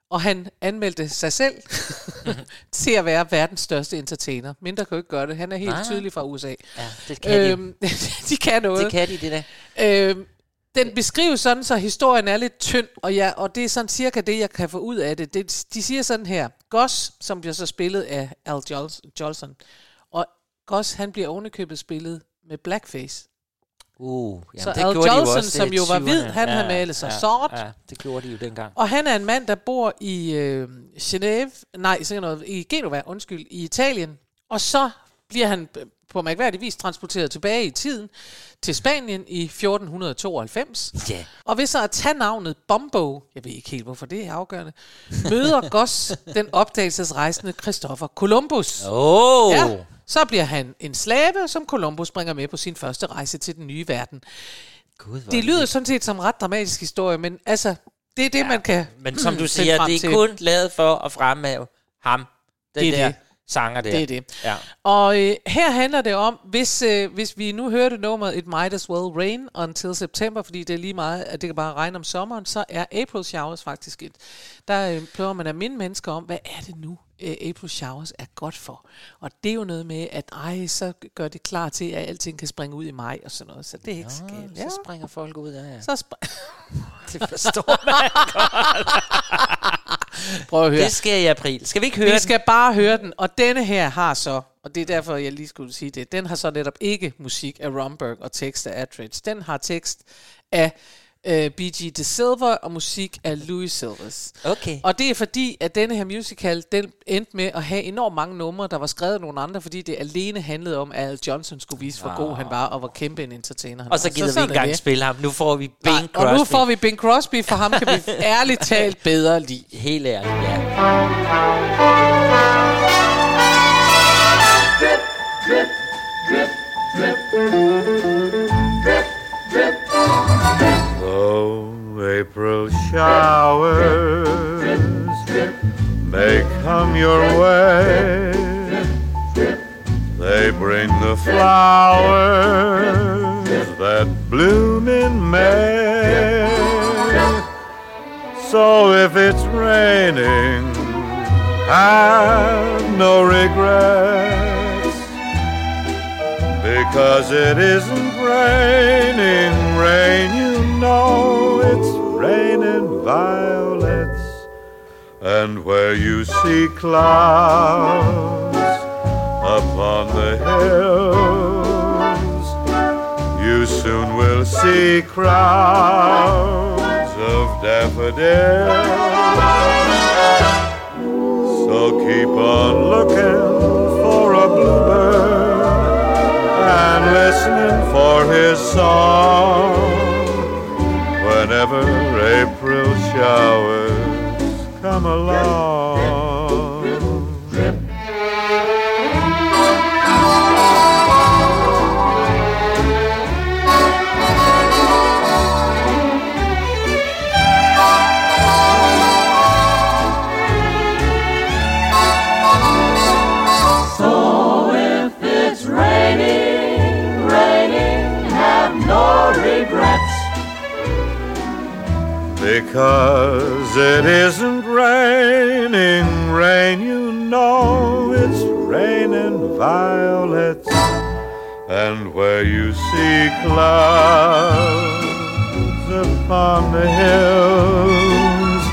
og han anmeldte sig selv til at være verdens største entertainer. Mindre kan jo ikke gøre det. Han er helt Nej. Tydelig fra USA. Ja, det kan de. øhm, de kan noget. Det kan de, det der. Øhm, den beskrives sådan, så historien er lidt tynd, og, jeg, og det er sådan cirka det, jeg kan få ud af det. det de siger sådan her, Goss, som bliver så spillet af Al Jols- Jolson, og Goss, han bliver ovenikøbet spillet med blackface. Uh, jamen, Så det Al gjorde de jo Jolson, også som jo var 20'erne. hvid, han havde malet sig sort. Ja, det gjorde de jo dengang. Og han er en mand, der bor i øh, Genève, nej, sådan noget, i Genova, undskyld, i Italien. Og så bliver han på mærkværdig vis transporteret tilbage i tiden til Spanien i 1492. Ja. Og ved så at tage navnet Bombo, jeg ved ikke helt, hvorfor det er afgørende, møder Goss den opdagelsesrejsende Christopher Columbus. Åh! Ja, så bliver han en slave, som Columbus bringer med på sin første rejse til den nye verden. Hvor Det er lyder sådan set som en ret dramatisk historie, men altså, det er det, ja, man kan Men som du siger, det er til. kun lavet for at fremhæve ham. Den Det er der det. sanger der. Det er det. Ja. Og øh, her handler det om, hvis, øh, hvis vi nu hørte nummeret It Might As Well Rain Until September, fordi det er lige meget, at det kan bare regne om sommeren, så er April Showers faktisk et. Der øh, prøver man at minde mennesker om, hvad er det nu, øh, April Showers er godt for. Og det er jo noget med, at ej, så gør det klar til, at alting kan springe ud i maj og sådan noget. Så det er ikke så galt. Så springer folk ud af ja. Så spr- Det forstår man Prøv at høre. Det sker i april. Skal vi ikke høre Vi skal bare høre den, og denne her har så, og det er derfor, jeg lige skulle sige det, den har så netop ikke musik af Romberg og tekst af Attridge. Den har tekst af øh, B.G. De Silva og musik af Louis Silvers. Okay. Og det er fordi, at denne her musical, den endte med at have enormt mange numre, der var skrevet af nogle andre, fordi det alene handlede om, at Al Johnson skulle vise, hvor god han var, og hvor kæmpe en entertainer han Og så var. gider vi sådan ikke engang spille ham. Nu får vi Bing Nej, Crosby. Og nu får vi Bing Crosby, for ham kan vi ærligt talt bedre lide. Helt ærligt, ja. Though April showers may come your way, they bring the flowers that bloom in May. So if it's raining, have no regrets. Because it isn't raining rain, you know it's raining violets. And where you see clouds upon the hills, you soon will see crowds of daffodils. So keep on looking for a bluebird and listening for his song whenever April showers come along. Because it isn't raining rain, you know it's raining violets. And where you see clouds upon the hills,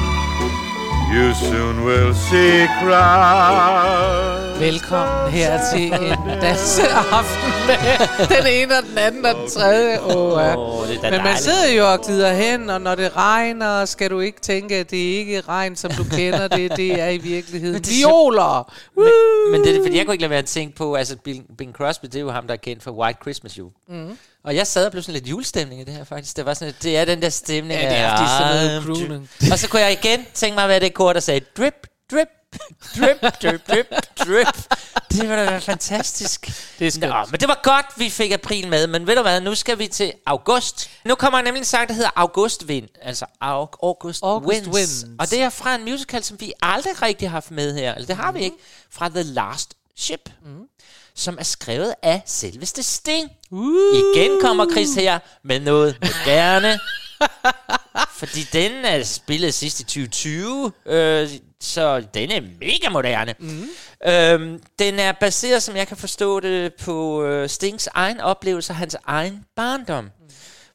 you soon will see crowds. Velkommen her til en danseaften med den ene og den anden og den tredje. Oh, ja. Det er Men man sidder jo og glider hen, og når det regner, skal du ikke tænke, at det ikke er regn, som du kender det. Det er i virkeligheden Men det er violer. Men, men det er fordi, jeg kunne ikke lade være at tænke på, altså Bing, Bing Crosby, det er jo ham, der er kendt for White Christmas jo. Mhm. Og jeg sad og blev sådan lidt julestemning i det her faktisk. Det var sådan, det er den der stemning. Ja, det er, af, fordi sådan noget "I'm crooning." drip." Og så kunne jeg igen tænke mig, hvad det kor, der sagde, drip, drip, drip, drip, drip, drip. Det var da fantastisk. Det er skønt. Nå, men det var godt, vi fik april med. Men ved du hvad, nu skal vi til august. Nu kommer nemlig en sang, der hedder August Vind. Altså Aug- August, August Winds. Winds. Og det er fra en musical, som vi aldrig rigtig har haft med her. Eller det har vi ikke. Fra The Last Ship. Mm. Som er skrevet af selveste Sting. Uh. Igen kommer Chris her med noget moderne. fordi den er spillet sidst i 2020. Øh, så den er mega moderne. Mm. Øhm, den er baseret, som jeg kan forstå det, på øh, Stings egen oplevelse af hans egen barndom. Mm.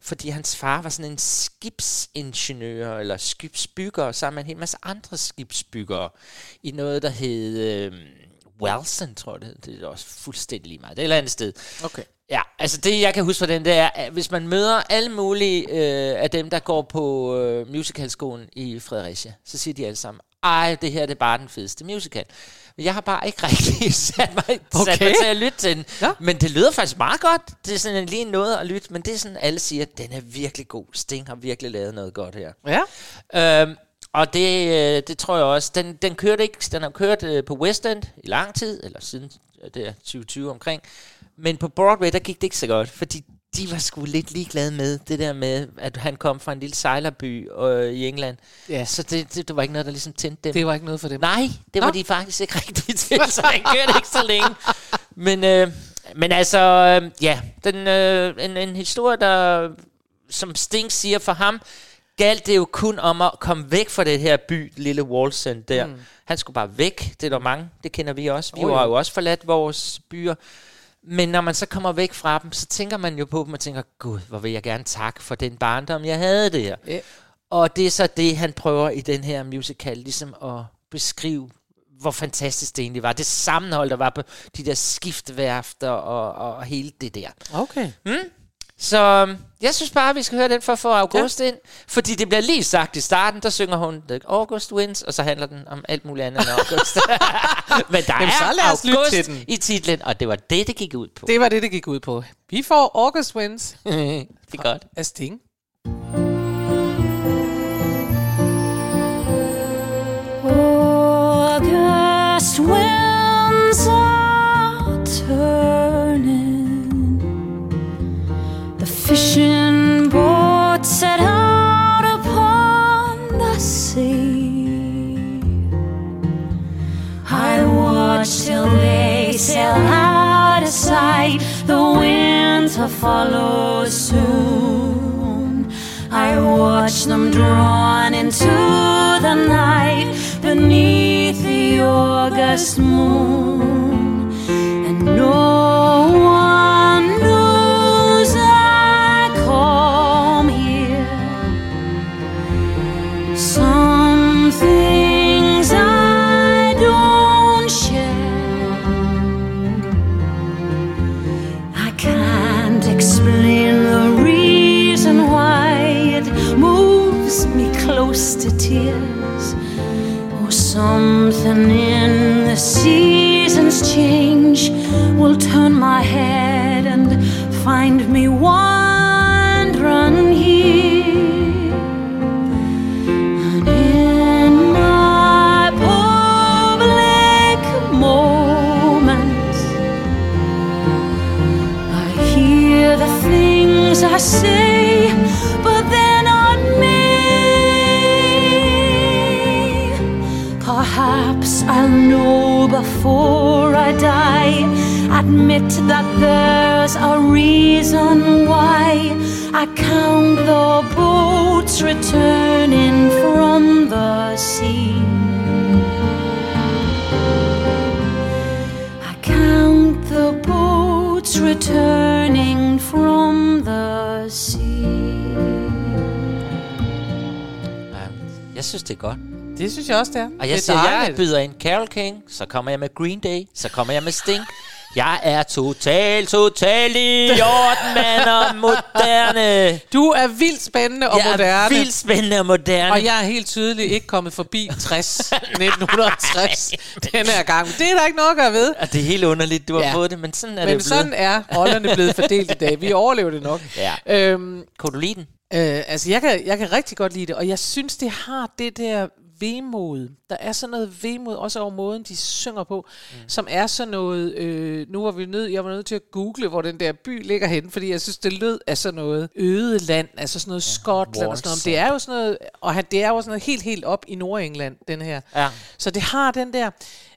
Fordi hans far var sådan en skibsingeniør, eller skibsbygger, sammen med en hel masse andre skibsbyggere, i noget, der hed øh, Walsen, tror jeg det. Det er også fuldstændig lige meget. Det er et eller andet sted. Okay. Ja, altså det jeg kan huske fra den, det er, at hvis man møder alle mulige øh, af dem, der går på øh, musicalskolen i Fredericia, så siger de alle sammen, ej, det her det er bare den fedeste musical. Men jeg har bare ikke rigtig sat mig, okay. sat mig til at lytte til den. Ja. Men det lyder faktisk meget godt. Det er sådan lige noget at lytte, men det er sådan, alle siger, at den er virkelig god. Sting har virkelig lavet noget godt her. Ja. Øhm, og det, øh, det tror jeg også. Den, den kørte ikke. Den har kørt øh, på West End i lang tid, eller siden det er 2020 omkring. Men på Broadway, der gik det ikke så godt, fordi de var sgu lidt ligeglade med det der med, at han kom fra en lille sejlerby øh, i England. Ja. Så det, det, det var ikke noget, der ligesom tændte dem. Det var ikke noget for dem. Nej, det var Nå. de faktisk ikke rigtig til, så den kørte ikke så længe. Men, øh, men altså, øh, ja, den, øh, en, en historie, der, som Sting siger for ham, galt det jo kun om at komme væk fra det her by, lille Walsen der. Mm. Han skulle bare væk, det er der mange, det kender vi også. Vi Oh, har jo også forladt vores byer. Men når man så kommer væk fra dem, så tænker man jo på dem og tænker, gud, hvor vil jeg gerne takke for den barndom, jeg havde der. Ja. Og det er så det, han prøver i den her musical, ligesom at beskrive, hvor fantastisk det egentlig var. Det sammenhold, der var på de der skiftværfter og, og hele det der. Okay. Mm? Så øhm, jeg synes bare, vi skal høre den for at få August ja. ind. Fordi det bliver lige sagt i starten, der synger hun The August Wins, og så handler den om alt muligt andet end August. Men der Jamen, så er lytte August til den. i titlen, og det var det, det gik ud på. Det var det, det gik ud på. Vi får August Winds det er godt. af Sting. Sail out of sight. The winter follows soon. I watch them drawn into the night beneath the August moon, before I die. admit that there's a reason why I count the boats returning from the sea. I count the boats returning from the sea. Jeg synes, det er godt. Det synes jeg også, det er. Og jeg det siger, er jeg byder ind Carol King, så kommer jeg med Green Day, så kommer jeg med Sting. Jeg er total, total i orden, mand, og moderne. Du er vildt spændende og jeg moderne. er vildt spændende og moderne. Og jeg er helt tydeligt ikke kommet forbi 60, 1960 den her gang. Det er der ikke noget at gøre ved. Og det er helt underligt, du har Ja. fået det, men sådan er Men det jo sådan er rollerne blevet fordelt i dag. Vi overlever det nok. Ja. Øhm, Kunne du lide den? Øh, altså, jeg kan, jeg kan rigtig godt lide det, og jeg synes, det har det der vemod. Der er sådan noget vemod, også over måden, de synger på, mm. som er sådan noget... Øh, nu var vi nødt, jeg var nødt til at google, hvor den der by ligger henne, fordi jeg synes, det lød af sådan noget øde land, altså sådan noget ja, Skotland og sådan noget. Men Det er jo sådan noget, og det er jo sådan noget helt, helt op i Nordengland, den her. Ja. Så det har den der...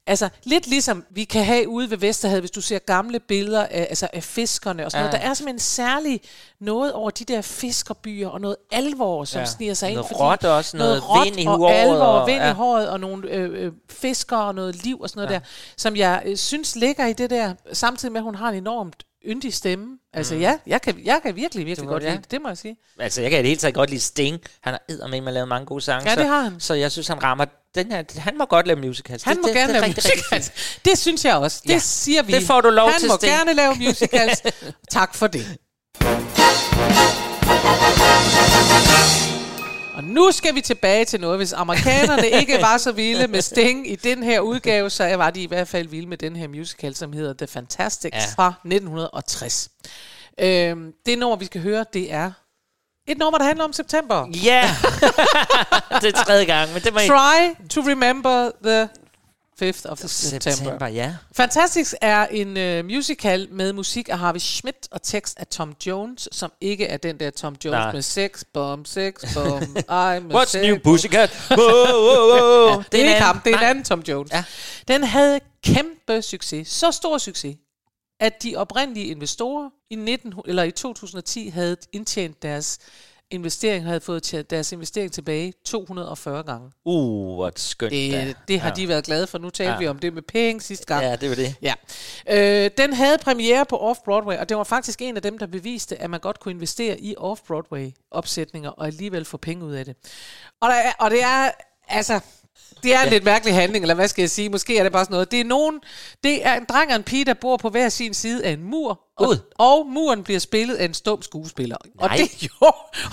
Altså, lidt ligesom vi kan have ude ved Vesterhavet, hvis du ser gamle billeder af, altså af fiskerne og sådan Ja. noget. Der er simpelthen en særlig noget over de der fiskerbyer, og noget alvor, som Ja. sniger sig ind. Noget råt også, noget råt vind i og håret, alvor, og- og vind ja. i håret, og nogle øh, øh, fiskere og noget liv og sådan noget Ja. der, som jeg øh, synes ligger i det der, samtidig med, at hun har en enormt yndig stemme. Altså Mm. ja, jeg kan, jeg kan virkelig, virkelig godt lide det, det må jeg sige. Altså, jeg kan i det hele taget godt lide Sting. Han har eddermame lavet mange gode sange. Ja, det så, har han. Så jeg synes, han rammer den her... Han må godt lave musicals. Han det, må det, gerne det lave rigtig, musicals. Det synes jeg også. Det Ja. siger vi. Det får du lov Han til, må Sting. gerne lave musicals. tak for det. Nu skal vi tilbage til noget. Hvis amerikanerne ikke var så vilde med Sting i den her udgave, så var de i hvert fald vilde med den her musical, som hedder The Fantastics Ja. fra 1960. Øhm, det nummer, vi skal høre, det er et nummer, der handler om september. Ja! det er tredje gang, men det må. Try to remember the 5th of September. September, ja. Fantastics er en uh, musical med musik af Harvey Schmidt og tekst af Tom Jones, som ikke er den der Tom Jones Nej. med sex bomb, sex bomb, I'm a What's sex new, pussycat? Whoa, whoa, whoa. Ja, det er ikke ham, det er en anden Tom Jones. Ja. Den havde kæmpe succes, så stor succes, at de oprindelige investorer i, 19, eller i 2010 havde indtjent deres investering, havde fået deres investering tilbage 240 gange. Uh, hvor skønt. Det, da. det har Ja. de været glade for. Nu talte Ja. ja. vi om det med penge sidste gang. Ja, det var det. Ja. Øh, den havde premiere på Off-Broadway, og det var faktisk en af dem, der beviste, at man godt kunne investere i Off-Broadway-opsætninger, og alligevel få penge ud af det. Og, der er, og det er, altså... Det er en Ja. lidt mærkelig handling, eller hvad skal jeg sige? Måske er det bare sådan noget. Det er nogen, det er en dreng og en pige, der bor på hver sin side af en mur, og, Gud. og muren bliver spillet af en stum skuespiller. Og Nej. det jo,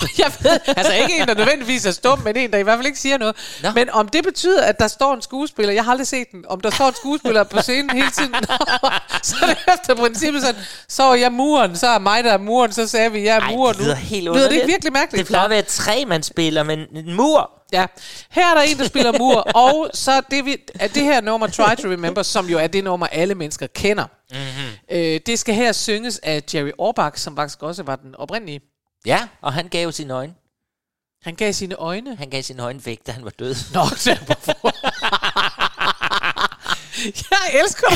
og jeg ved, altså ikke en, der nødvendigvis er stum, men en, der i hvert fald ikke siger noget. Nå. Men om det betyder, at der står en skuespiller, jeg har aldrig set den, om der står en skuespiller på scenen hele tiden, så er det efter princippet sådan, så er jeg muren, så er mig, der er muren, så sagde vi, jeg er Ej, muren det nu. lyder helt Lyder det underligt. ikke virkelig mærkeligt? Det plejer at være tre, man spiller, men en mur. Ja, her er der en, der spiller mur, og så det, vi, er det her nummer, Try to Remember, som jo er det nummer, alle mennesker kender. Mm-hmm. Øh, det skal her synges af Jerry Orbach, som faktisk også var den oprindelige. Ja, og han gav sine øjne. Han gav sine øjne. Han gav sine øjne væk, da han var død. Nå, hvorfor? jeg elsker.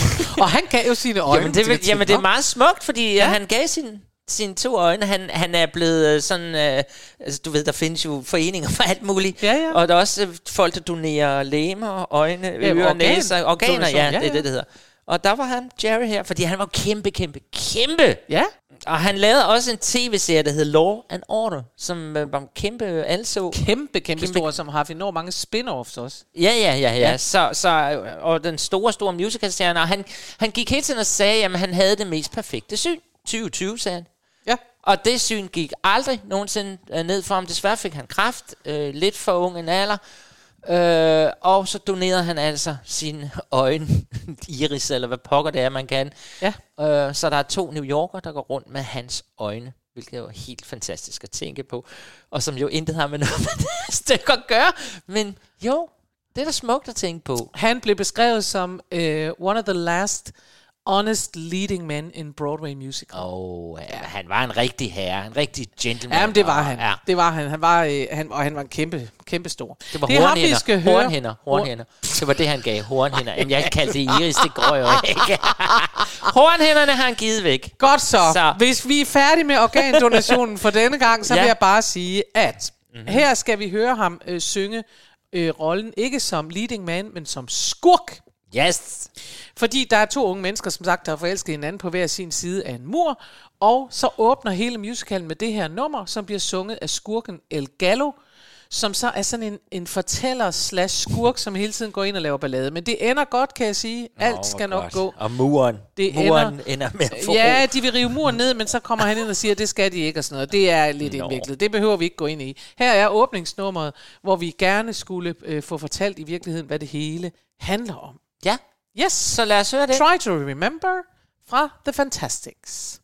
Og han gav jo sine øjne. Jamen, det, vil, jamen, det er meget smukt, fordi ja. han gav sin, sine to øjne. Han, han er blevet øh, sådan... Øh, altså, du ved, der findes jo foreninger for alt muligt. Ja, ja. Og der er også øh, folk, der donerer læmer, øjne, Ja, ører, organ- næser, organer. donation. Ja, Ja, det er ja. det, det hedder. Og der var han, Jerry her, fordi han var kæmpe, kæmpe, kæmpe. Ja. Og han lavede også en tv-serie, der hed Law and Order, som øh, var kæmpe altså. Kæmpe, kæmpe, Kæmpe- store, som har haft enormt mange spin-offs også. Ja, ja, ja, ja. Ja. Så, så, øh, og den store, store musicalstjerne, og han, han gik hele tiden og sagde, at han havde det mest perfekte syn. 2020, sagde han. Ja. Og det syn gik aldrig nogensinde øh, ned for ham. Desværre fik han kraft, øh, lidt for ung en alder. Øh, og så donerede han altså sine øjne, iris, eller hvad pokker det er, man kan. Ja. Øh, så der er to New Yorker, der går rundt med hans øjne, hvilket er jo helt fantastisk at tænke på. Og som jo intet har med noget med det stykke at gøre. Men jo, det er da smukt at tænke på. Han blev beskrevet som uh, one of the last honest leading man in Broadway musical. Oh, ja. han var en rigtig herre, en rigtig gentleman. Ja, men det var og- han. Ja. Det var han. Han var, øh, han, og han var en kæmpe, kæmpe stor. Det var det er ham, vi hornhænder. skal høre. Hornhænder. Hornhænder. Det var det, han gav. Hornhænder. Jamen, jeg kaldte det Iris, det går jo ikke. Hornhænderne har han givet væk. Godt så. Så. så. Hvis vi er færdige med organdonationen for denne gang, så Ja. vil jeg bare sige, at mm-hmm. her skal vi høre ham øh, synge øh, rollen, ikke som leading man, men som skurk. Yes. Fordi der er to unge mennesker, som sagt, der har forelsket hinanden på hver sin side af en mur, og så åbner hele musicalen med det her nummer, som bliver sunget af skurken El Gallo, som så er sådan en, en fortæller slash skurk, som hele tiden går ind og laver ballade. Men det ender godt, kan jeg sige. Alt Åh, skal nok godt. gå. Og muren. Det muren ender- ender med at få Ja, de vil rive muren ned, men så kommer han ind og siger, at det skal de ikke og sådan noget. Det er lidt indviklet. Det behøver vi ikke gå ind i. Her er åbningsnummeret, hvor vi gerne skulle øh, få fortalt i virkeligheden, hvad det hele handler om. Ja. Yes. Så lad os høre det. Try to remember fra The Fantastics.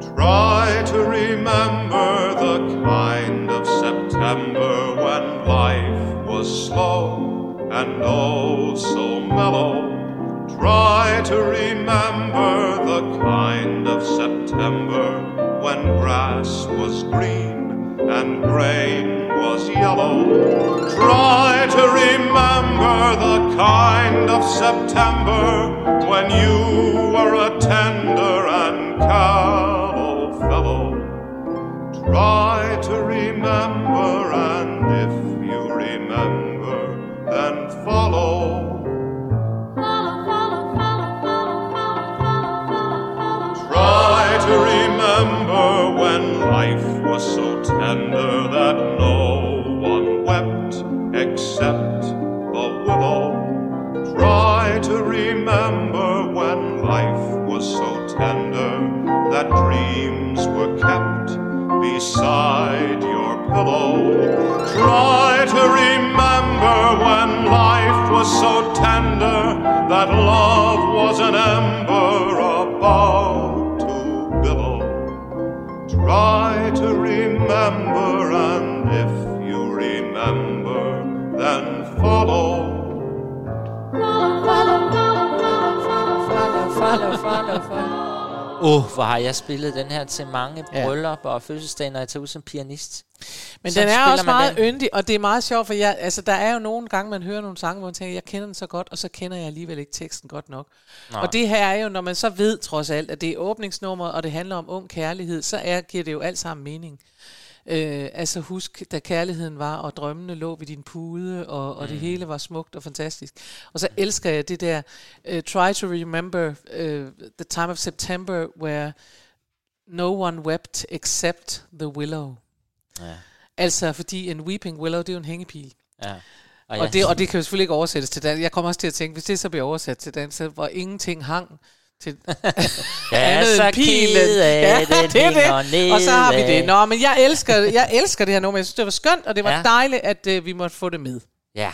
Try to remember the kind of September when life was slow and oh so mellow. Try to remember the kind of September when grass was green and grain was yellow. Try to remember the kind of September when you were a tender and callow fellow. Try to remember, beside your pillow. Try to remember when life was so tender that love was an ember about to billow. Try to remember, and if you remember, then follow. Åh, uh, hvor har jeg spillet den her til mange bryllupper og fødselsdage, når jeg tager ud som pianist. Men Så den er også meget den. yndig, og det er meget sjovt, for jeg, altså, der er jo nogle gange, man hører nogle sange, hvor man tænker, jeg kender den så godt, og så kender jeg alligevel ikke teksten godt nok. Nej. Og det her er jo, når man så ved trods alt, at det er åbningsnummeret, og det handler om ung kærlighed, så er, giver det jo alt sammen mening. Øh, altså husk, da kærligheden var, og drømmene lå ved din pude, og, og det hele var smukt og fantastisk. Og så elsker jeg det der, uh, try to remember uh, the time of September, where no one wept except the willow. Ja. Altså, fordi en weeping willow, det er jo en hængepil. Ja. Og, Og det, og det kan jo selvfølgelig ikke oversættes til dansk. Jeg kommer også til at tænke, hvis det så bliver oversat til dansk, hvor ingenting hang til Jeg er andet så end pilen. ked af, ja, det er det. Og så har vi det. Nå, men jeg elsker, jeg elsker det her nummer. Jeg synes, det var skønt, og det var Ja. dejligt, at uh, vi måtte få det med. Ja.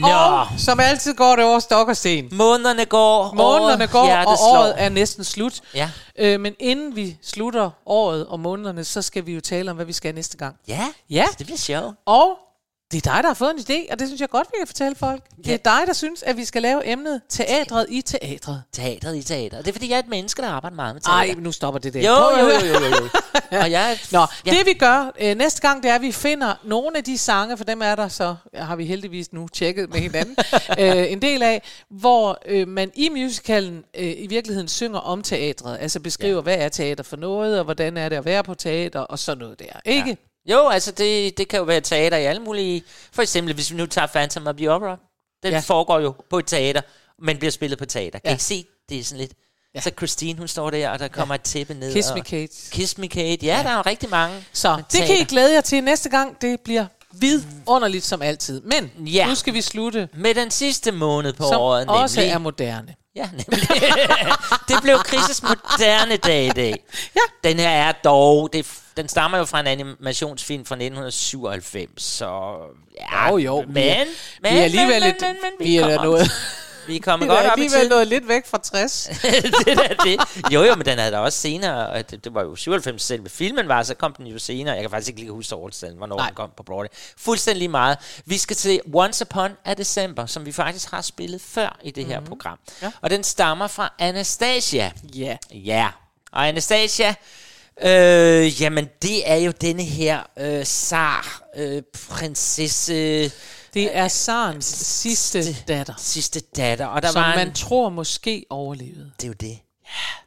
Nå, Og som altid går det over stok og sten. månederne går, Månederne går, og året er næsten slut. Ja. Øh, men inden vi slutter året og månederne, så skal vi jo tale om, hvad vi skal næste gang. Ja, Ja. det bliver sjovt. Og det er dig, der har fået en idé, og det synes jeg godt, vi kan fortælle folk. Det er dig, der synes, at vi skal lave emnet teatret i teatret. Teatret i teatret. Det er fordi, jeg er et menneske, der arbejder meget med teater. Ej, nu stopper det der. Jo, jo, jo, jo, jo. Og jeg, Nå, ja. det vi gør øh, næste gang, det er, at vi finder nogle af de sange, for dem er der så, har vi heldigvis nu tjekket med hinanden, øh, en del af, hvor øh, man i musicalen øh, i virkeligheden synger om teatret. Altså beskriver, ja. hvad er teater for noget, og hvordan er det at være på teater, og sådan noget der. Ikke? Ja. Jo, altså det, det kan jo være teater i alle mulige... For eksempel, hvis vi nu tager Phantom of the Opera. Den ja. Foregår jo på et teater, men bliver spillet på teater. Kan Ja. I se, det er sådan lidt... Ja. Så Christine, hun står der, og der kommer ja. et tæppe ned. Kiss og, me Kate. Kiss me Kate. Ja, ja, der er jo rigtig mange. Så det kan I glæde jer til næste gang. Det bliver vidunderligt som altid. Men Ja. nu skal vi slutte, Med den sidste måned på som året, også nemlig. er moderne. Ja, nemlig. det blev Chris' moderne dag i dag. Ja. Den her er dog... Det, den stammer jo fra en animationsfilm fra 1997, så... Ja, Jo, jo, Men, vi er- men, vi er alligevel men, et- men, men, men, vi er kommer der noget. Vi er kommet godt op i tiden. noget lidt væk fra 60. det er det. Jo, jo, men den havde der også senere. og Det, det var jo 97 selv. Filmen var, så kom den jo senere. Jeg kan faktisk ikke lige huske årstallet, hvornår Nej. den kom på Broadway. Fuldstændig meget. Vi skal til Once Upon a December, som vi faktisk har spillet før i det her Mhm. program. Ja. Og den stammer fra Anastasia. Ja. Ja. Og Anastasia, øh, jamen det er jo denne her øh, zar, øh, prinsesse... Det er Sarens sidste datter. Sidste datter. Og der som var en, man tror måske overlevede. Det er jo det. Ja.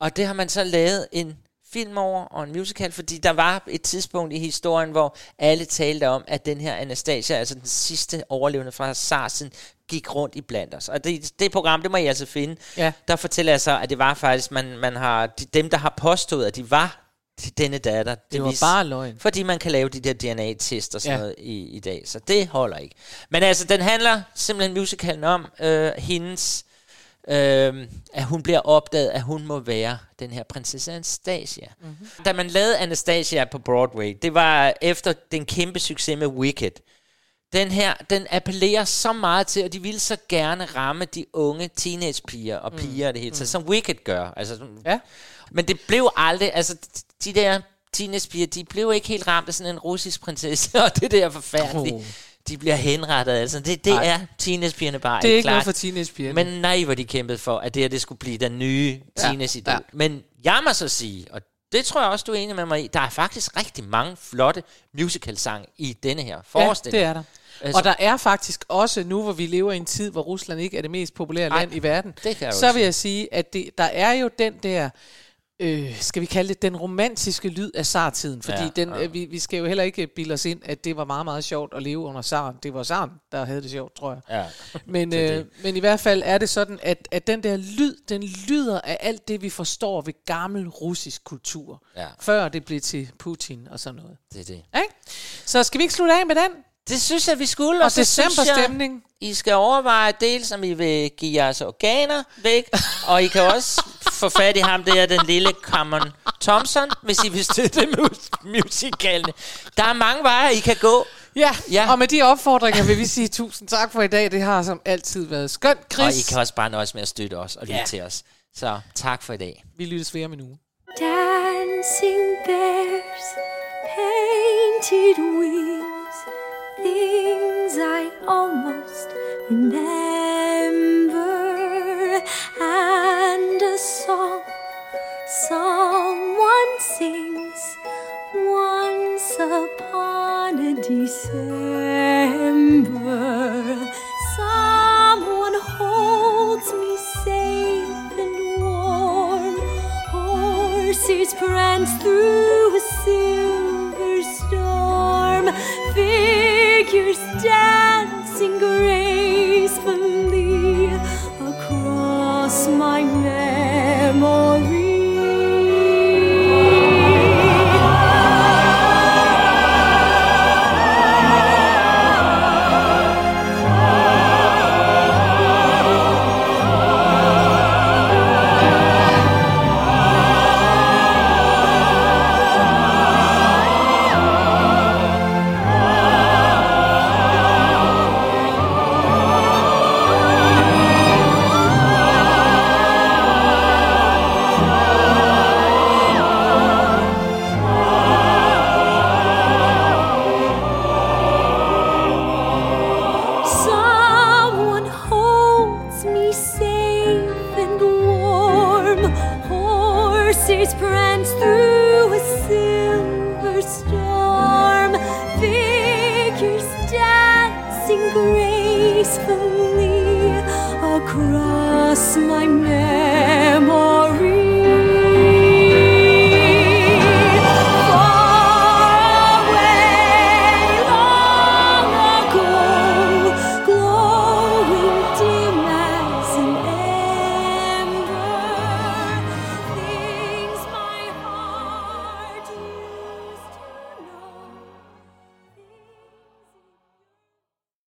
Og det har man så lavet en film over og en musical, fordi der var et tidspunkt i historien, hvor alle talte om, at den her Anastasia, altså den sidste overlevende fra Sarsen, gik rundt i blandt os. Og det, det program, det må I altså finde. Ja. Der fortæller jeg så, at det var faktisk, man, man har, de, dem der har påstået, at de var til denne datter. Det var vis- bare løgn. Fordi man kan lave de der DNA-test og sådan Ja. noget i, i dag. Så det holder ikke. Men altså, den handler simpelthen musicalen om øh, hendes øh, at hun bliver opdaget, at hun må være den her prinsesse Anastasia. Mm-hmm. Da man lavede Anastasia på Broadway, det var efter den kæmpe succes med Wicked. Den her, den appellerer så meget til, og de ville så gerne ramme de unge teenagepiger og piger mm. det hele taget, som Wicked gør. Altså, ja. Men det blev aldrig, altså de der teenagepiger, de blev ikke helt ramt af sådan en russisk prinsesse, og det der er forfærdeligt. Oh. De bliver henrettet, altså. Det, det er teenagepigerne bare Det er ikke klart. noget for teenagepigerne. Men nej, hvor de kæmpede for, at det her det skulle blive den nye Ja, teenage-idol. ja. Men jeg må så sige, og det tror jeg også, du er enig med mig i, der er faktisk rigtig mange flotte musical-sang i denne her Ja, forestilling. det er der. Altså- Og der er faktisk også, nu hvor vi lever i en tid, hvor Rusland ikke er det mest populære Ej, land i verden, så vil jeg sige, at det, der er jo den der, øh, skal vi kalde det, den romantiske lyd af zartiden. Fordi Ja, den, ja. øh, vi, vi skal jo heller ikke bilde os ind, at det var meget, meget sjovt at leve under zaren. Det var zaren, der havde det sjovt, tror jeg. Ja, Men, øh, men i hvert fald er det sådan, at, at den der lyd, den lyder af alt det, vi forstår ved gammel russisk kultur. Ja. Før det blev til Putin og sådan noget. Det er det. Ikke? Så skal vi ikke slutte af med den? Det synes jeg, vi skulle. Og synes decemberstemning. Jeg, I skal overveje dels, om I vil give jeres organer væk, og I kan også få fat i ham der, den lille Cameron Thompson, hvis I vil støtte mus- musicalene. Der er mange veje, I kan gå. Ja, Ja. og med de opfordringer vil vi sige tusind tak for i dag. Det har som altid været skønt. Og Chris, I kan også bare nøjes med at støtte os og lytte Ja. til os. Så tak for i dag. vi lyttes ved om en uge. Dancing bears, painted wings, things I almost remember,